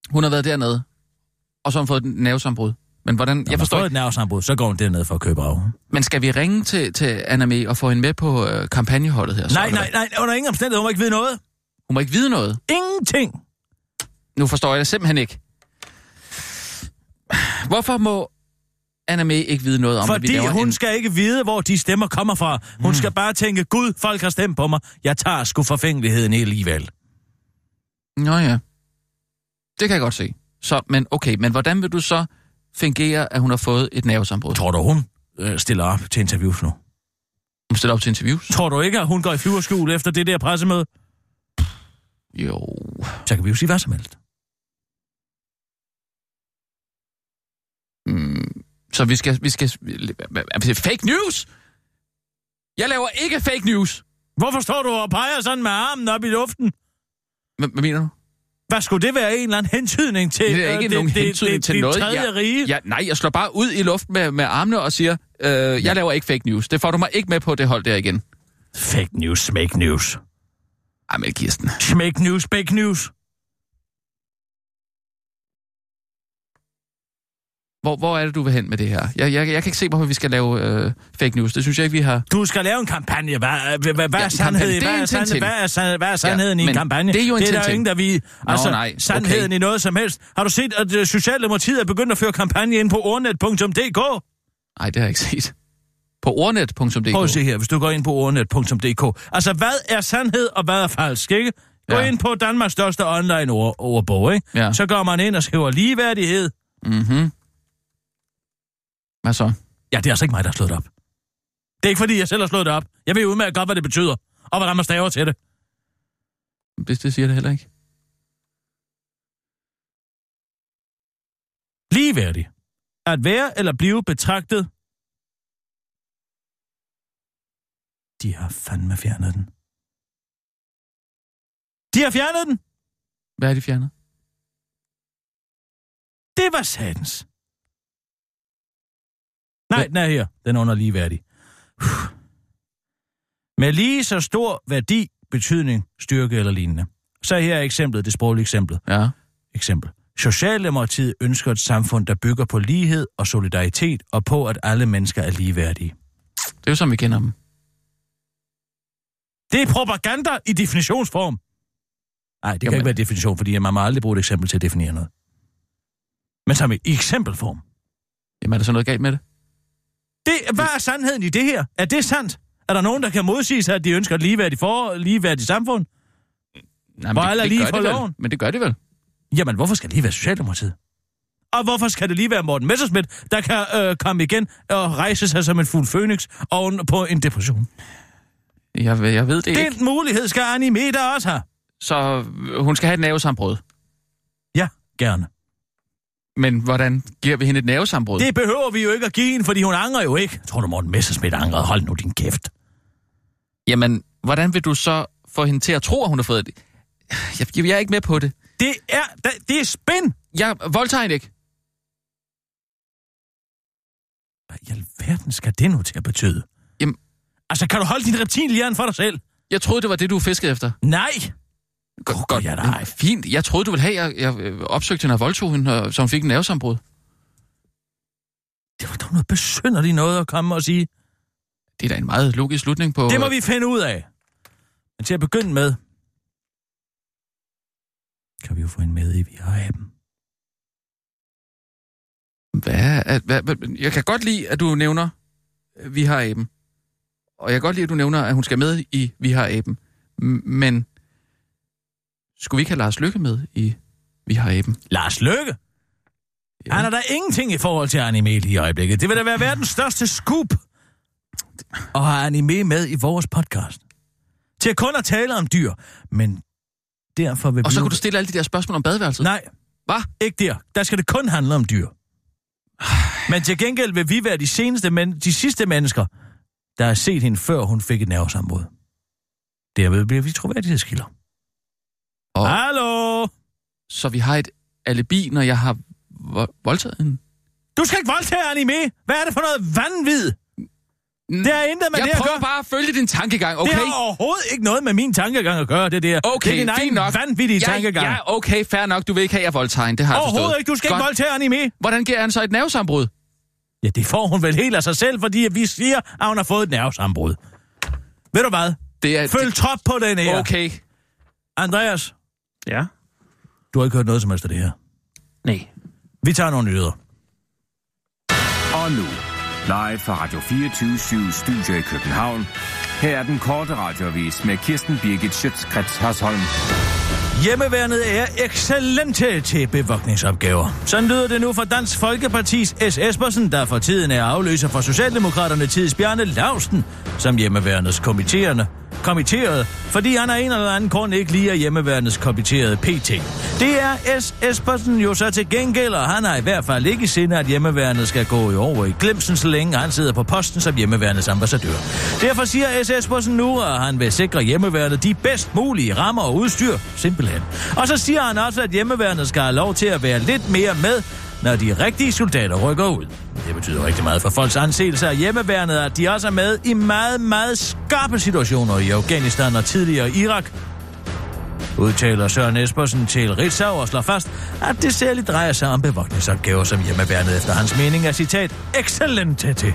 Hun har været dernede, og så har hun fået et nervesambrud. Men hvordan... Når jeg man forstår får ikke... et nervesambrud, så går hun derned for at købe rav. Men skal vi ringe til, til Anna og få hende med på øh, kampagneholdet her? Så, Nej, nej, nej, under ingen omstændighed. Hun må ikke vide noget. Hun må ikke vide noget. Ingenting. Nu forstår jeg det simpelthen ikke. Hvorfor må Anna ikke vide noget om, at vi Fordi hun en... skal ikke vide, hvor de stemmer kommer fra. Hun Mm. skal bare tænke, Gud, folk har stemt på mig. Jeg tager sgu forfængeligheden alligevel. Nå ja. Det kan jeg godt se. Så, men okay, men hvordan vil du så fingere, at hun har fået et nervesambrud? Tror du, hun øh, stiller op til interviews nu? Hun stiller op til interviews? Tror du ikke, at hun går i flyverskjul efter det der pressemøde? Jo. Så kan vi jo sige hvad som helst. Mm, så vi skal... Vi skal fake news? Jeg laver ikke fake news. Hvorfor står du og peger sådan med armen op i luften? Hvad, hvad mener du? Hvad skulle det være en eller anden hentydning til? Det er ikke øh, nogen det, hentydning det, til det, noget. Tredje Jeg- rige? Ja, nej, jeg slår bare ud i luften med, med armene og siger, øh, jeg Ja. laver ikke fake news. Det får du mig ikke med på det hold der igen. Fake news, smake news. Ej, men Kirsten. Smake news, fake news. Hvor, hvor er det, du vil hen med det her? Jeg, jeg, jeg kan ikke se, hvorfor vi skal lave øh, fake news. Det synes jeg ikke, vi har... Du skal lave en kampagne. Hvad, hvad, hvad, Ja, er sandhed? Hvad er, sandhed? Hvad, er, sand, hvad er sandheden Ja, i en kampagne? det er jo en det er der ingen, der vi... Altså, nej, sandheden okay. i noget som helst. Har du set, at uh, Socialdemokratiet er begyndt at føre kampagne ind på ordnet.dk? Nej, det har jeg ikke set. På ordnet.dk. Prøv at se her, hvis du går ind på ordnet.dk. Altså, hvad er sandhed, og hvad er falsk, ikke? Gå Ja. ind på Danmarks største online ord, ordbog, ikke? Ja. Så går man ind og skriver ligeværdighed. Mhm. Hvad så? Ja, det er altså ikke mig, der har slået det op. Det er ikke, fordi jeg selv har slået det op. Jeg ved udmærket godt, hvad det betyder, og hvordan man staver til det. Hvis det siger det heller ikke. Ligeværdig. At være eller blive betragtet. De har fandme fjernet den. De har fjernet den. Hvad er de fjernet? Det var satans. Nej, den er her. Den er under ligeværdig. Med lige så stor værdi, betydning, styrke eller lignende. Så her er eksemplet, det sproglige eksempel. Ja. Eksempel. Socialdemokratiet ønsker et samfund, der bygger på lighed og solidaritet, og på, at alle mennesker er ligeværdige. Det er jo som vi kender dem. Det er propaganda i definitionsform. Nej, det kan Jamen. ikke være definition, fordi man må aldrig bruge et eksempel til at definere noget. Men som i eksempelform. Jamen, er der så noget galt med det? Det, hvad er sandheden i det her? Er det sandt? Er der nogen, der kan modsige sig, at de ønsker et ligeværdigt, for, ligeværdigt samfund? Nej, Hvor alle er lige gør for de vel. loven. Men det gør de vel. Jamen, hvorfor skal det lige være Socialdemokratiet? Og hvorfor skal det lige være Morten Messerschmidt, der kan øh, komme igen og rejse sig som en fuld fønix oven på en depression? Jeg, ved- jeg ved det ikke. Den mulighed skal Anime der også have. Så hun skal have et nervesambrud. Ja, gerne. Men hvordan giver vi hende et nervesambrud? Det behøver vi jo ikke at give hende, fordi hun angrer jo ikke. Tror du, Morten Messerschmidt angrede? Hold nu din kæft. Jamen, hvordan vil du så få hende til at tro, at hun har fået det? Jeg, jeg er ikke med på det. Det er, det, er spin. Jeg voldtager hende ikke. Hvad i alverden skal det nu til at betyde? Jamen- Altså, kan du holde din reptilhjerne for dig selv? Jeg troede, det var det, du fiskede efter. Nej. Godt, godt, nej. Fint. Jeg troede, du ville have, at jeg, jeg øh, opsøgte hende og voldtog hende, og- så hun fik en nervesambrud. Det var dog noget besynderligt noget at komme og sige. Det er da en meget logisk slutning på... Det må vi finde ud af. Men til at begynde med, kan vi jo få en med i vi har aben. Hvad, er- hvad, hvad, jeg kan godt lide, at du nævner, øh, vi har aben. Og jeg kan godt lide, at du nævner, at hun skal med i Vi har aben. Men skulle vi ikke have Lars Lykke med i Vi har aben? Lars Løkke. Ja. Han er der ingenting i forhold til anime i øjeblikket. Det vil da være verdens største scoop at have anime med i vores podcast. Til kun at tale om dyr, men derfor vil Og vi så nu- kunne du stille alle de der spørgsmål om badeværelset. Nej, Hvad? ikke der. Der skal det kun handle om dyr. Men til gengæld vil vi være de, seneste men- de sidste mennesker, der har set hende, før hun fik et nervesambrud. Derved bliver vi troværdighedskilder. Og, Hallo? så vi har et alibi, når jeg har vo- voldtaget hende. Du skal ikke voldtage anime! Hvad er det for noget vanvid? Det er intet med jeg det at prøver gøre. bare at følge din tankegang, Okay. Det har overhovedet ikke noget med min tankegang at gøre, det der. Okay, det er din egen nok. vanvittige ja, tankegang. Ja, okay, fair nok. Du vil ikke have, at jeg voldtager hende. Det har jeg Overhovedet forstået. ikke. Du skal Godt. ikke voldtage anime. Hvordan giver han så et nervesambrud? Ja, det får hun vel helt af sig selv, fordi vi siger, at hun har fået et nervesambrud. Ved du hvad? Det er, Følg trop på den her. Okay. Andreas, Ja? du har ikke hørt noget som helst af det her. Nej. Vi tager nogle nyheder. Og nu, live fra Radio 24 Studio i København. Her er den korte radiovis med Kirsten Birgit Schøtzgrads Hasholm. Hjemmeværnet er excellente til bevogtningsopgaver. Sådan lyder det nu fra Dansk Folkepartis S. Espersen, der for tiden er afløser for Socialdemokraterne Tids Bjarne Lausten, som hjemmeværnets kommitterende kommitteret, fordi han af en eller anden grund ikke lige er hjemmeværnets kommitterede PT. Det er S. Espersen jo så til gengæld, og han har i hvert fald ikke i sinde, at hjemmeværnet skal gå i over i glemsen, så længe han sidder på posten som hjemmeværnets ambassadør. Derfor siger S. Espersen nu, at han vil sikre hjemmeværnet de bedst mulige rammer og udstyr, simpelthen. Og så siger han også, at hjemmeværnet skal have lov til at være lidt mere med, når de rigtige soldater rykker ud. Det betyder rigtig meget for folks anseelse af hjemmeværnet, at de også er med i meget, meget skarpe situationer i Afghanistan og tidligere Irak. Udtaler Søren Espersen til Ritzau og slår fast, at det særligt drejer sig om bevogtningsopgaver, som hjemmeværnet efter hans mening er citat excellente til.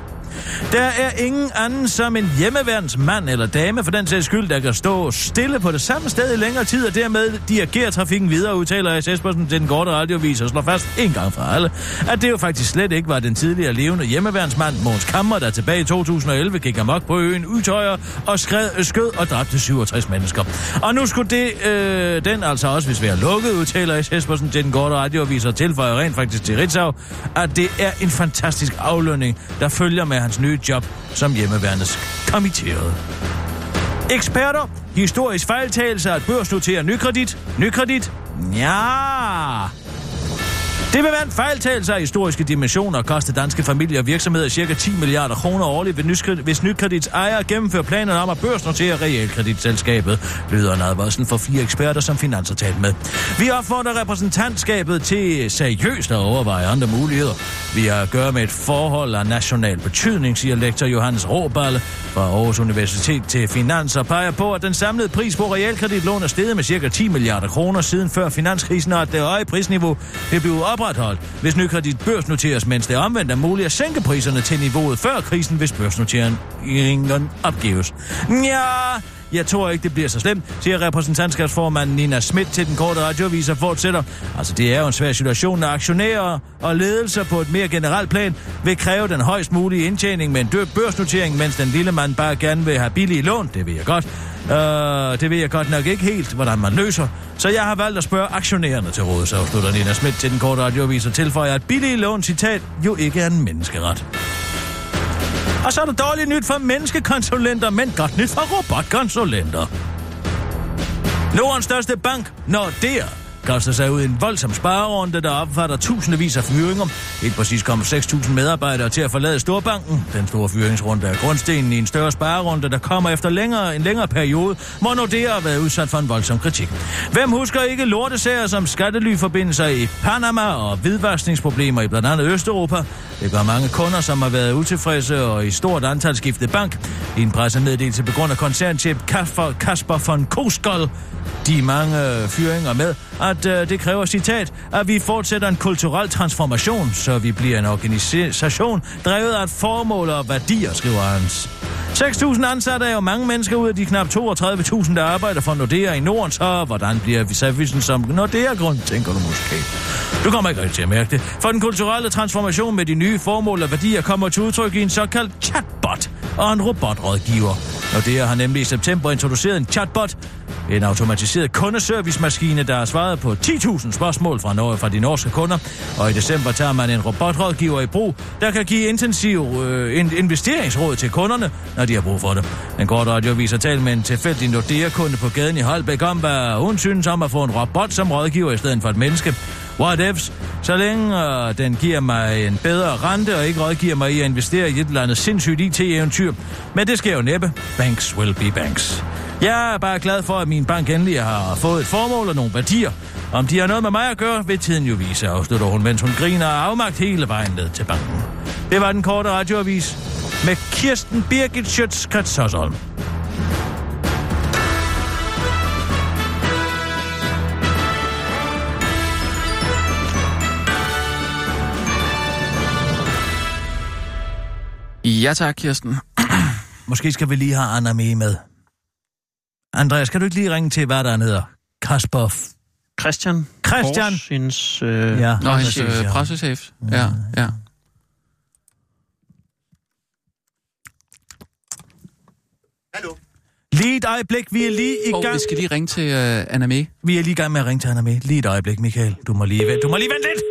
Der er ingen anden som en hjemmeværnsmand eller dame for den sags skyld, der kan stå stille på det samme sted i længere tid og dermed dirigere trafikken videre, udtaler S. Espersen til den korte radiovis og slår fast en gang for alle, at det jo faktisk slet ikke var den tidligere levende hjemmeværnsmand Måns Kammer, der tilbage i 2011 gik amok på øen Utøjer og skred, skød og dræbte 67 mennesker. Og nu skulle det, øh, den altså også hvis vi er lukket, udtaler S. Espersen til den korte radiovis og tilføjer rent faktisk til Ritzau, at det er en fantastisk aflønning, der følger med hans nye job som hjemmeværnets kommitteret. Eksperter, historisk fejltagelse at børsnotere nykredit, nykredit, ja. Det vil være en fejltagelse af historiske dimensioner og koste danske familier og virksomheder ca. 10 milliarder kroner årligt, hvis Nykredits ejer gennemfører planerne om at børsnotere realkreditselskabet, lyder en advarsel for fire eksperter, som Finans har talt med. Vi opfordrer repræsentantskabet til seriøst at overveje andre muligheder. Vi har at gøre med et forhold af national betydning, siger lektor Johannes Råballe fra Aarhus Universitet til Finans og peger på, at den samlede pris på realkreditlån er steget med ca. 10 milliarder kroner siden før finanskrisen, og at det høje prisniveau vil blive opretholdt, hvis nykredit børsnoteres, mens det omvendt er muligt at sænke priserne til niveauet før krisen, hvis børsnoteringen opgives. Ja, jeg tror ikke, det bliver så slemt, siger repræsentantskabsformanden Nina Schmidt til den korte radioavis og fortsætter. Altså, det er jo en svær situation, når aktionærer og ledelser på et mere generelt plan vil kræve den højst mulige indtjening med en død børsnotering, mens den lille mand bare gerne vil have billige lån. Det ved jeg godt. Øh, det ved jeg godt nok ikke helt, hvordan man løser. Så jeg har valgt at spørge aktionærerne til råd, så afslutter Nina Schmidt til den korte radioavis og tilføjer, at billige lån, citat, jo ikke er en menneskeret. Og så er der dårligt nyt for menneskekonsulenter, men godt nyt for robotkonsulenter. Nordens største bank, Nordea, kaster sig ud i en voldsom sparerunde, der opfatter tusindvis af fyringer. Helt præcis kom 6.000 medarbejdere til at forlade Storbanken. Den store fyringsrunde er grundstenen i en større sparerunde, der kommer efter længere, en længere periode, hvor Nordea har været udsat for en voldsom kritik. Hvem husker ikke lortesager som skattelyforbindelser i Panama og hvidvaskningsproblemer i blandt andet Østeuropa? Det gør mange kunder, som har været utilfredse og i stort antal skiftet bank. I en pressemeddelelse på grund af koncernchef Kasper, Kasper von Koskold de mange fyringer med, at øh, det kræver, citat, at vi fortsætter en kulturel transformation, så vi bliver en organisation drevet af et formål og værdier, skriver Hans. 6.000 ansatte er jo mange mennesker ud af de knap 32.000, der arbejder for Nordea i Norden, så hvordan bliver vi servicen som Nordea-grund, tænker du måske. Du kommer ikke rigtig til at mærke det. For den kulturelle transformation med de nye formål og værdier kommer til udtryk i en såkaldt chatbot og en robotrådgiver. Nordea har nemlig i september introduceret en chatbot, en automatiseret kundeservice-maskine, der har svaret på 10.000 spørgsmål fra, Norge, fra de norske kunder. Og i december tager man en robotrådgiver i brug, der kan give intensiv øh, investeringsråd til kunderne, når de har brug for det. En kort radio viser tal med en tilfældig Nordea-kunde på gaden i Holbæk om, hvad hun synes om at få en robot som rådgiver i stedet for et menneske. What ifs? Så længe øh, den giver mig en bedre rente og ikke rådgiver mig i at investere i et eller andet sindssygt IT-eventyr. Men det sker jo næppe. Banks will be banks. Jeg er bare glad for, at min bank endelig har fået et formål og nogle værdier. Om de har noget med mig at gøre, vil tiden jo vise, afslutter hun, mens hun griner og afmagt hele vejen ned til banken. Det var den korte radioavis med Kirsten Birgit Schøtz-Krets Ja tak, Kirsten. Måske skal vi lige have Anna med med. Andreas, kan du ikke lige ringe til, hvad der hedder? Kasper... Christian. Christian. Kors, hendes, øh, ja, Nå, hendes øh, pressechef. Ja, ja. Hallo. Lige et øjeblik, vi er lige i gang. Oh, vi skal lige ringe til uh, Anna May. Vi er lige i gang med at ringe til Anna May. Lige et øjeblik, Michael. Du må lige, du må lige vente lidt.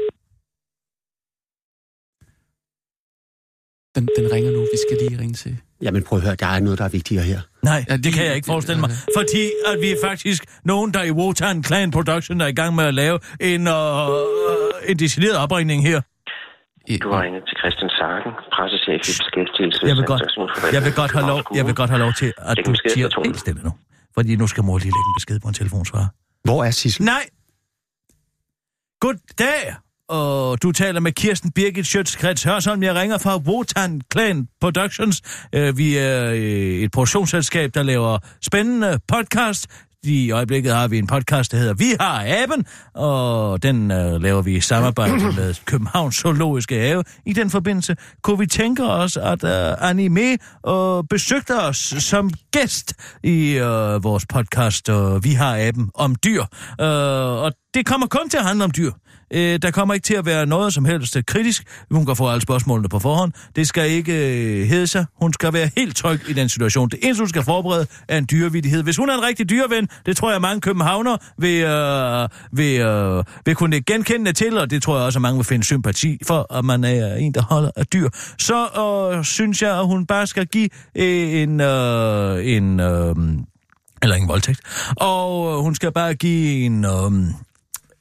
Den, den ringer nu. Vi skal lige ringe til... Jamen prøv at høre, der er noget, der er vigtigere her. Nej, ja, det kan jeg ikke forestille mig. Fordi at vi er faktisk nogen, der i Wotan Clan Production er i gang med at lave en, uh, en decideret opringning her. Du har ringet til Christian Sarken, pressechef i beskæftigelse. Jeg vil godt, jeg vil godt, have, lov, jeg vil godt have lov til, at du siger helt stille nu. Fordi nu skal mor lige lægge en besked på en telefonsvarer. Hvor er Sissel? Nej! Goddag! Og du taler med Kirsten Birgit Schøtz-Krets Hørsholm. Jeg ringer fra Wotan Clan Productions. Øh, vi er øh, et produktionsselskab, der laver spændende podcast. I øjeblikket har vi en podcast, der hedder Vi har aben, og den øh, laver vi i samarbejde med Københavns Zoologiske Have. I den forbindelse kunne vi tænke os, at uh, Anime uh, besøgte os som gæst i vores podcast, Vi har aben om dyr. Og det kommer kun til at handle om dyr. Øh, der kommer ikke til at være noget som helst øh, kritisk. Hun kan få alle spørgsmålene på forhånd. Det skal ikke øh, hedde sig. Hun skal være helt tryg i den situation. Det eneste, hun skal forberede, er en dyrevidighed. Hvis hun er en rigtig dyreven, det tror jeg, mange københavner vil, øh, vil, øh, vil kunne genkende til, og det tror jeg også, at mange vil finde sympati for, at man er en, der holder af dyr. Så øh, synes jeg, at hun bare skal give øh, en... Øh, en øh, eller ingen voldtægt. Og øh, hun skal bare give en... Øh,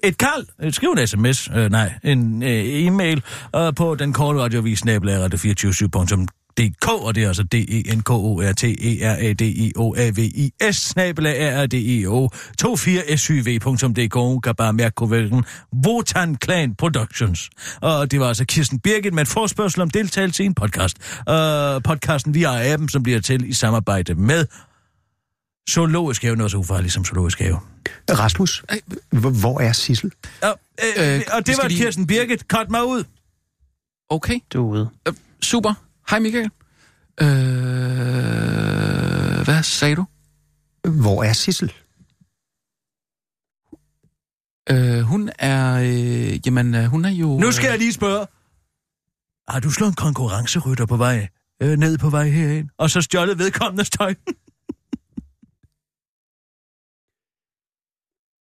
et kald, skriv en sms, øh, nej, en øh, e-mail øh, på den korte radiovis, radio 247dk og det er altså d e n k o r t e r a d i o a v i s snabelag r a d i o 24syv.dk kan bare mærke kuverten Wotan Clan Productions. Og det var altså Kirsten Birgit med et forspørgsel om deltagelse i en podcast. Uh, podcasten via appen, som bliver til i samarbejde med Zoologisk Have, noget så ufarligt som Zoologisk Have. Rasmus, hvor, er Sissel? Ja, øh, Øh, og det var lige- Kirsten Birgit. Cut mig ud. Okay, Du er ude. øh, super. Hej Michael. Øh, hvad sagde du? Hvor er Sissel? Øh, hun er... Øh, jamen, øh, hun er jo... Nu skal jeg lige spørge. Har du slået en konkurrencerytter på vej øh, ned på vej herind, og så stjålet vedkommende støj?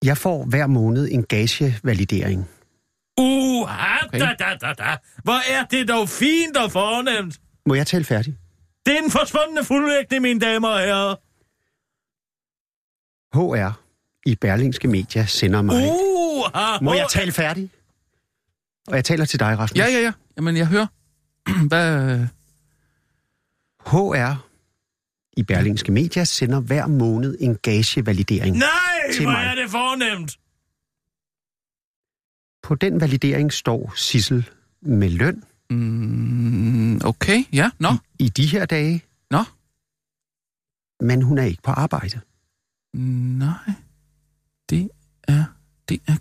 Jeg får hver måned en gagevalidering. Uh, Okay. da, da, da, da. Hvor er det dog fint og fornemt. Må jeg tale færdig? Det er den forsvundne fuldvægte, mine damer og herrer. HR i Berlingske Media sender mig. Uh, ha, Må jeg tale færdig? Og jeg taler til dig, Rasmus. Ja, ja, ja. Jamen, jeg hører. hvad... øh, HR i Berlingske Media sender hver måned en gagevalidering. Nej, Til hvor mig. er det fornemt. På den validering står Sissel med løn Mm, okay, ja, nå. i de her dage, Nå, men hun er ikke på arbejde. nej. Det er... Det er...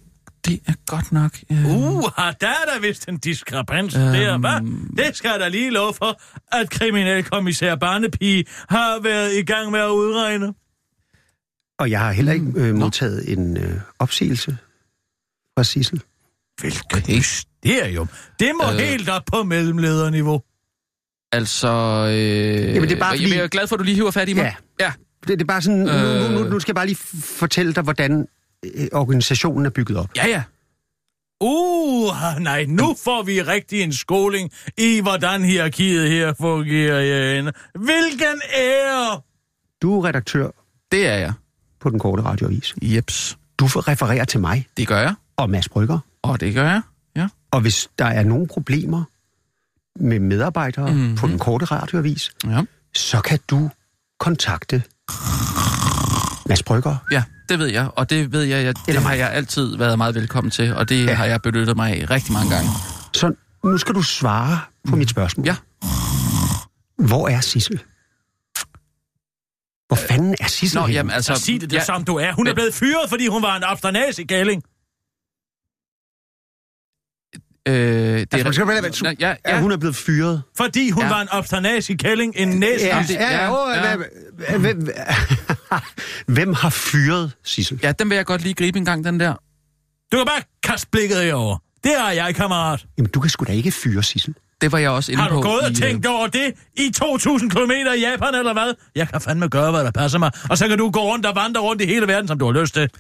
Det er godt nok... Øh, Uh, der er der vist en diskrepans Øhm. der, hva'? Det skal jeg da lige love for, at kriminalkommissær Barnepige har været i gang med at udregne. Og jeg har heller ikke øh, Nå. modtaget en øh, opsigelse fra Sissel. Hvilket Okay. mysterium. Det må Øh. helt op på mellemlederniveau. Altså... Øh, Jamen, det er bare jeg, fordi- jeg er glad for, at du lige hiver fat i mig. Ja. ja. Det, det er bare sådan, øh... nu, nu, Øh. nu skal jeg bare lige fortælle dig, hvordan øh, organisationen er bygget op. Ja, ja. Uh, nej, nu får vi rigtig en skoling i, hvordan hierarkiet her fungerer herinde. Hvilken ære! Du er redaktør Det er jeg. På den korte radioavis. Jeps. Du refererer til mig Det gør jeg. og Mads Brygger. Og det gør jeg. Ja. Og hvis der er nogle problemer med medarbejdere Mhm. mm-hmm. på den korte radioavis, Ja. så kan du kontakte Mads Brygger. Ja, det ved jeg. Og det ved jeg, jeg det Eller har jeg altid været meget velkommen til. Og det Ja. ja. har jeg benyttet mig af rigtig mange gange. Så nu skal du svare på mit spørgsmål. Ja. Hvor er Sissel? Hvor fanden er Sissel Nå, henne? jamen altså... Så sig det, det ja, som du er. Hun er men- blevet fyret, fordi hun var en abstinens i gælling. Øh, det Altså, man skal ja, Ja, ja. hun er blevet fyret. Fordi hun Ja. var en i kælling, en næse. Ja, det- ja, ja, ja, hvem, hvem har fyret Sissel? ja, den vil jeg godt lige gribe en gang, den der. Du kan bare kaste blikket herover. Det er jeg, kammerat. Jamen, du kan sgu da ikke fyre Sissel. Det var jeg også inde Har du på. gået og i, tænkt over det i 2.000 km i Japan, eller hvad? Jeg kan fandme gøre, hvad der passer mig. Og så kan du gå rundt og vandre rundt i hele verden, som du har lyst til.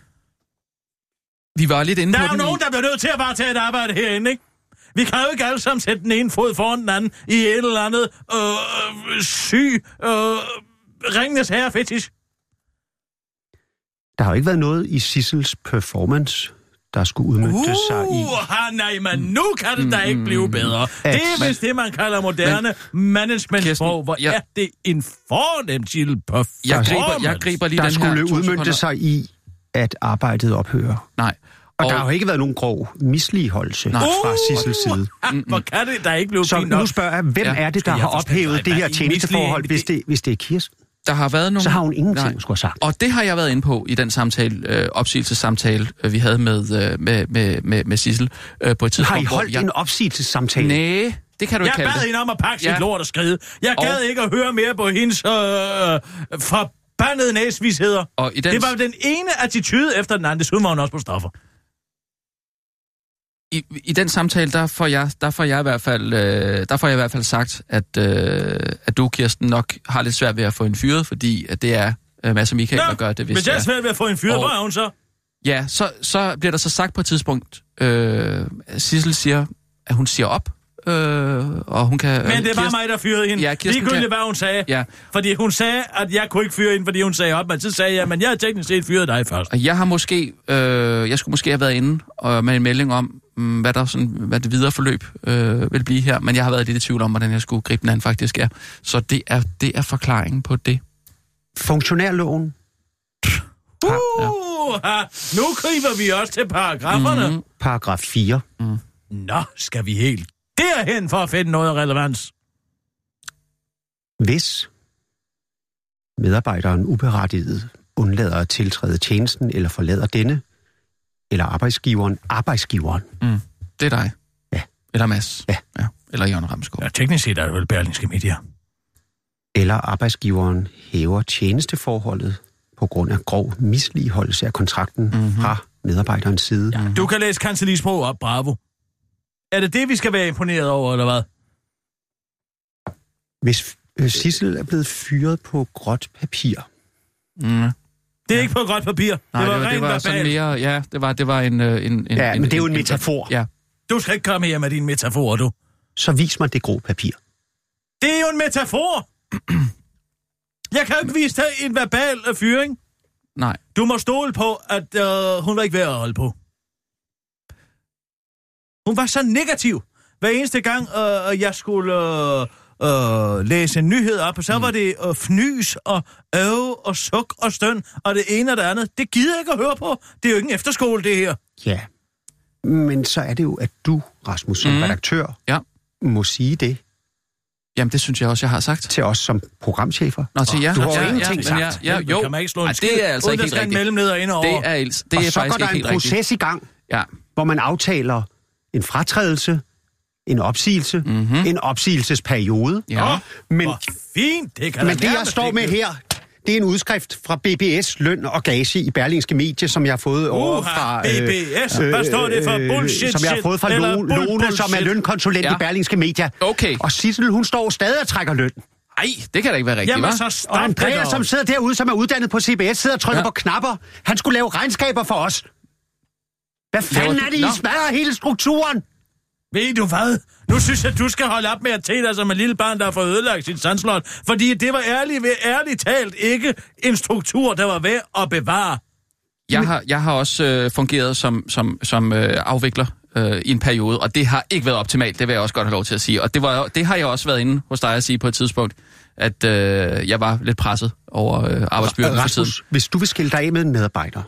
Vi var lidt inde Der på er jo i- nogen, der bliver nødt til at bare tage et arbejde herinde, ikke? Vi kan jo ikke alle sammen sætte den ene fod foran den anden i et eller andet øh, syg, øh, ringenes herre fetish. Der har jo ikke været noget i Sissels performance, der skulle udmyndte sig i... Uh, nej, men nu kan det da ikke blive bedre. Det er vist det, man kalder moderne management-sprog. Hvor ja. er det en fornem til performance. Jeg griber, jeg griber lige Der den her skulle to udmyndte sig i, at arbejdet ophører. Nej. Og, Og- der har jo ikke været nogen grov misligeholdelse Nej. fra Sissels side. Ah, hvor kan det da ikke blive Så nu spørger jeg, hvem Ja, er det, der har ophævet det her tjenesteforhold, hvis det, hvis det er Kirsten? Der har været nogle... Så har hun ingenting Nej. at skulle have sagt. Og det har jeg været inde på i den samtale, øh, opsigelsessamtale, øh, vi havde med, øh, med, med, med, med Sissel øh, på et tidspunkt. Har I holdt jeg... en opsigelsessamtale? Næh, det kan du ikke Jeg bad det. hende om at pakke Ja. sit lort og skride. Jeg Og- gad ikke at høre mere på hendes øh, forbandede næsvisheder. Og i den, Det var den ene attitude efter den anden. Desuden var hun også på stoffer. I, I den samtale, der får jeg, der får jeg i hvert fald, øh, der får jeg i hvert fald sagt, at, øh, at du, Kirsten, nok har lidt svært ved at få en fyret, fordi at det er øh, Mads og Michael, der gør det, hvis hvis jeg er svært ved at få en fyr, Og- hvor er hun så? Ja, så, så bliver der så sagt på et tidspunkt, øh, Sissel siger, at hun siger op, øh, og hun kan... Men det var mig, der fyrede hende. Ja, Kirsten Ligegyldigt, kan- hvad hun sagde. Ja. Fordi hun sagde, at jeg kunne ikke fyre hende, fordi hun sagde op. Men så sagde jeg, men jeg har teknisk set fyret dig først. Og jeg har måske, øh, jeg skulle måske have været inde og med en melding om, hvad, der sådan, hvad det videre forløb øh, vil blive her, men jeg har været lidt i tvivl om, hvordan jeg skulle gribe den an faktisk er. Så det er, det er forklaringen på det. Funktionærloven. Uh, ja. Nu griber vi også til paragraferne. Mm-hmm. Paragraf 4. Nå, skal vi helt derhen for at finde noget relevans? Hvis medarbejderen uberettiget undlader at tiltræde tjenesten eller forlader denne, eller arbejdsgiveren, arbejdsgiveren, Det er dig. Ja. Eller Mads. Ja. ja. Eller Jørgen Ramskov. Ja, teknisk set er det vel Berlingske Media. eller arbejdsgiveren hæver tjenesteforholdet på grund af grov misligeholdelse af kontrakten mm-hmm. fra medarbejderens side. Ja. Du kan læse kancelisprog op, bravo. Er det det, vi skal være imponeret over, eller hvad? Hvis øh, Sissel er blevet fyret på gråt papir, Mm. Det er ikke på gråt papir. Nej, det var, det var, det var rent sådan mere... Ja, det var, det var en, øh, en, en... Ja, men det er jo en metafor. Ja. Du skal ikke komme her med dine metaforer, du. så vis mig det grå papir. Det er jo en metafor. Jeg kan jo ikke vise dig en verbal øh, fyring. Nej. Du må stole på, at øh, hun var ikke værd at holde på. Hun var så negativ. Hver eneste gang, øh, jeg skulle øh, øh, læse en nyhed op, så mm. var det øh, fnys og øv og suk og støn og det ene og det andet. Det gider jeg ikke at høre på. Det er jo ikke en efterskole, det her. Ja. Men så er det jo, at du, Rasmus, som mm. redaktør, Ja. må sige det Jamen, det synes jeg også, jeg har sagt. til os som programchefer. Nå, til jer. Du har jo ja, ingenting sagt. Ja, ja, jo. Kan man ikke slå en Ej, skid, det er altså ikke helt rigtigt. mellemleder ind over. Det er, altså- det og er så går der en helt rigtigt. proces i gang, Ja. hvor man aftaler en fratrædelse, en opsigelse, Mhm. mm-hmm. en opsigelsesperiode. Ja. Men, Hvor fint, det kan men det, jeg står med her, det er en udskrift fra BBS Løn og Gage i Berlingske Medie, som jeg har fået over Uha, fra... BBS. Hvad står det for? Bullshit Som jeg har fået fra Lone, Lone som er lønkonsulent Ja. i Berlingske Media. Okay. Og Sissel, hun står stadig og trækker løn. Ej, det kan da ikke være rigtigt, Jamen, så Og Andreas, som sidder derude, som er uddannet på CBS, sidder og trykker Ja. på knapper. Han skulle lave regnskaber for os. Hvad fanden er det, I smadrer hele strukturen? Ved du hvad? Nu synes jeg, du skal holde op med at tage dig som en lille barn, der har fået ødelagt sit sandslot. Fordi det var ærligt, ærligt talt ikke en struktur, der var værd at bevare. Jeg har, jeg har også øh, fungeret som, som, som øh, afvikler øh, i en periode, og det har ikke været optimalt, det vil jeg også godt have lov til at sige. Og det, var, det har jeg også været inde hos dig at sige på et tidspunkt, at øh, jeg var lidt presset over øh, arbejdsbyrden. Rasmus, hvis du vil skille dig af med en medarbejder,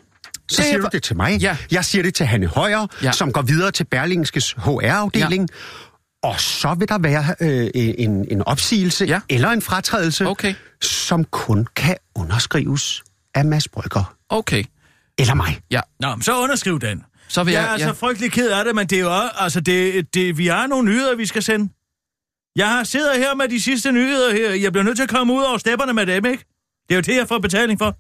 så Det er siger du det til mig. Ja. Jeg siger det til Hanne Højer, Ja. som går videre til Berlingskes HR-afdeling. Ja. Og så vil der være øh, en, en opsigelse Ja. eller en fratrædelse, Okay. som kun kan underskrives af Mads Brygger Okay, eller mig. ja. Nå, men så underskriv den. Så vil Jeg jeg... er ja. altså frygtelig ked af det, men det er jo også, altså det, det, vi har nogle nyheder, vi skal sende. Jeg har siddet her med de sidste nyheder her. Jeg bliver nødt til at komme ud over stepperne med dem, ikke? Det er jo det, jeg får betaling for.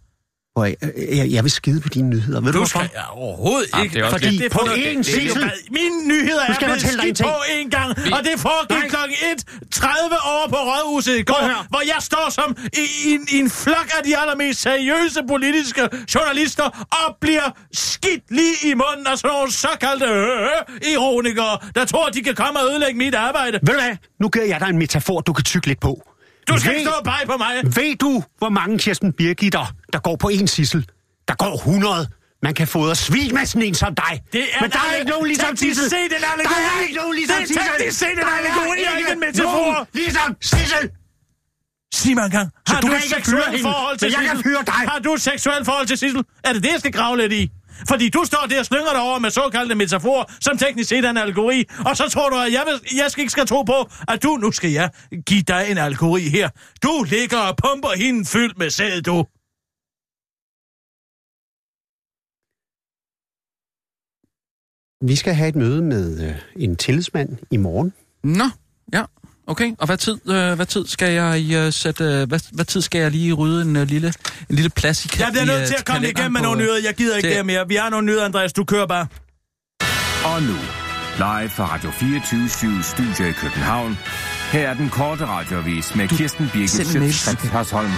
Og jeg, jeg, jeg vil skide på dine nyheder. Ved du, Du hvorfor? skal ja, overhovedet Ah, ikke. det er også Fordi det på én Sissel- Mine nyheder er jeg blevet skidt på en gang, og det foregik klokken 1.30 over på Rådhuset i går, hvor jeg står som i, i, en- i en flok af de allermest seriøse politiske journalister og bliver skidt lige i munden af sådan nogle såkaldte øh, ironikere, der tror, de kan komme og ødelægge mit arbejde. Ved du hvad? Nu giver jeg dig en metafor, du kan tykke lidt på. Du skal ved, ikke stå og pege på mig. Ved du, hvor mange Kirsten Birgitter, der går på en sissel? Der går 100. Man kan fodre svin med sådan en som dig. Det er Men der er ikke nogen ligesom Sissel. set en allegori. Der er ikke nogen ligesom Det er Sissel. teknisk set en er allegori, og ikke en metafor. ligesom Sissel. Sig mig engang, har du du, ikke hende, forhold til men jeg kan Sissel? fyre dig. Har du et seksuelt forhold til Sissel? Er det det, jeg skal grave lidt i? Fordi du står der og slynger dig over med såkaldte metaforer, som teknisk set er en allegori, og så tror du, at jeg, vil, jeg skal ikke skal tro på, at du, nu skal jeg give dig en allegori her. Du ligger og pumper hende fyldt med sæd, du. Vi skal have et møde med øh, en tillidsmand i morgen. Nå, ja. Okay, og hvad tid, øh, hvad tid skal jeg øh, sætte, øh, hvad, hvad tid skal jeg lige rydde en øh, lille, en lille plads i Jeg bliver nødt til at komme igennem med nogle øh, nyheder. Jeg gider ikke det mere. Vi har nogle nyheder, Andreas. Du kører bare. Og nu, live fra Radio 24 Studio i København. Her er den korte radiovis med Kirsten Birgit send en mail. Schøtzgrads Hasholm.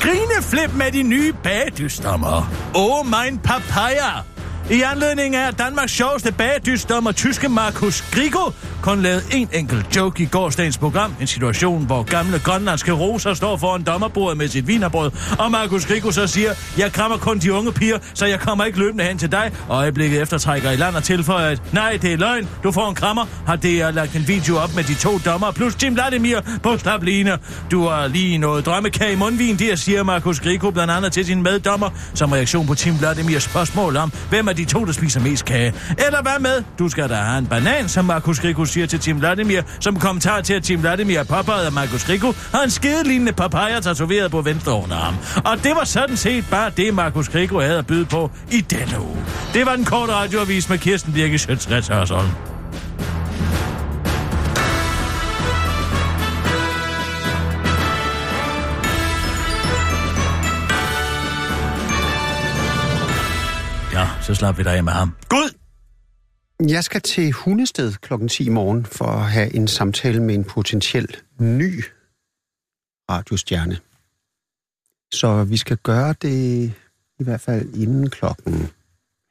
Grineflip med de nye bagdystommer. Oh, mein papaya. I anledning af Danmarks sjoveste bagdysdommer tyske Markus Grigo kun lavede en enkelt joke i gårsdagens program. En situation, hvor gamle grønlandske roser står foran dommerbordet med sit vinerbrød, og Markus Grigo så siger, jeg krammer kun de unge piger, så jeg kommer ikke løbende hen til dig. Og øjeblikket efter trækker i land og tilføjer, at nej, det er løgn, du får en krammer. Har det lagt en video op med de to dommer, plus Tim Vladimir på stabline. Du har lige noget drømmekage i mundvin, det siger Markus Grigo blandt andet til sin meddommer, som reaktion på Tim Vladimirs spørgsmål om, hvem er de to, der spiser mest kage. Eller hvad med, du skal da have en banan, som Markus Rico siger til Tim Vladimir, som kommentar til, at Tim Vladimir påpegede, at Markus Rico har en skidelignende papaya tatoveret på venstre underarm. Og det var sådan set bare det, Markus Rico havde at byde på i denne uge. Det var den korte radioavis med Kirsten Birke Sjøtsrets Hørsholm. Så slap vi dig af med ham. Gud! Jeg skal til Hundested klokken 10 i morgen for at have en samtale med en potentiel ny radiostjerne. Så vi skal gøre det i hvert fald inden klokken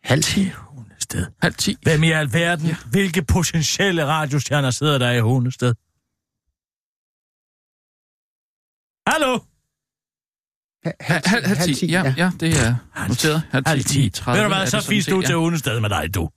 halv 10. Hundested. Halv ti. Hvem i alverden? Ja. Hvilke potentielle radiostjerner sidder der i Hundested? Hallo? Ha- Halv, halv. Ja, ja, det er noteret. Halv Halv ti. 10. Ved du hvad, så fisk du til Hundested med dig, du.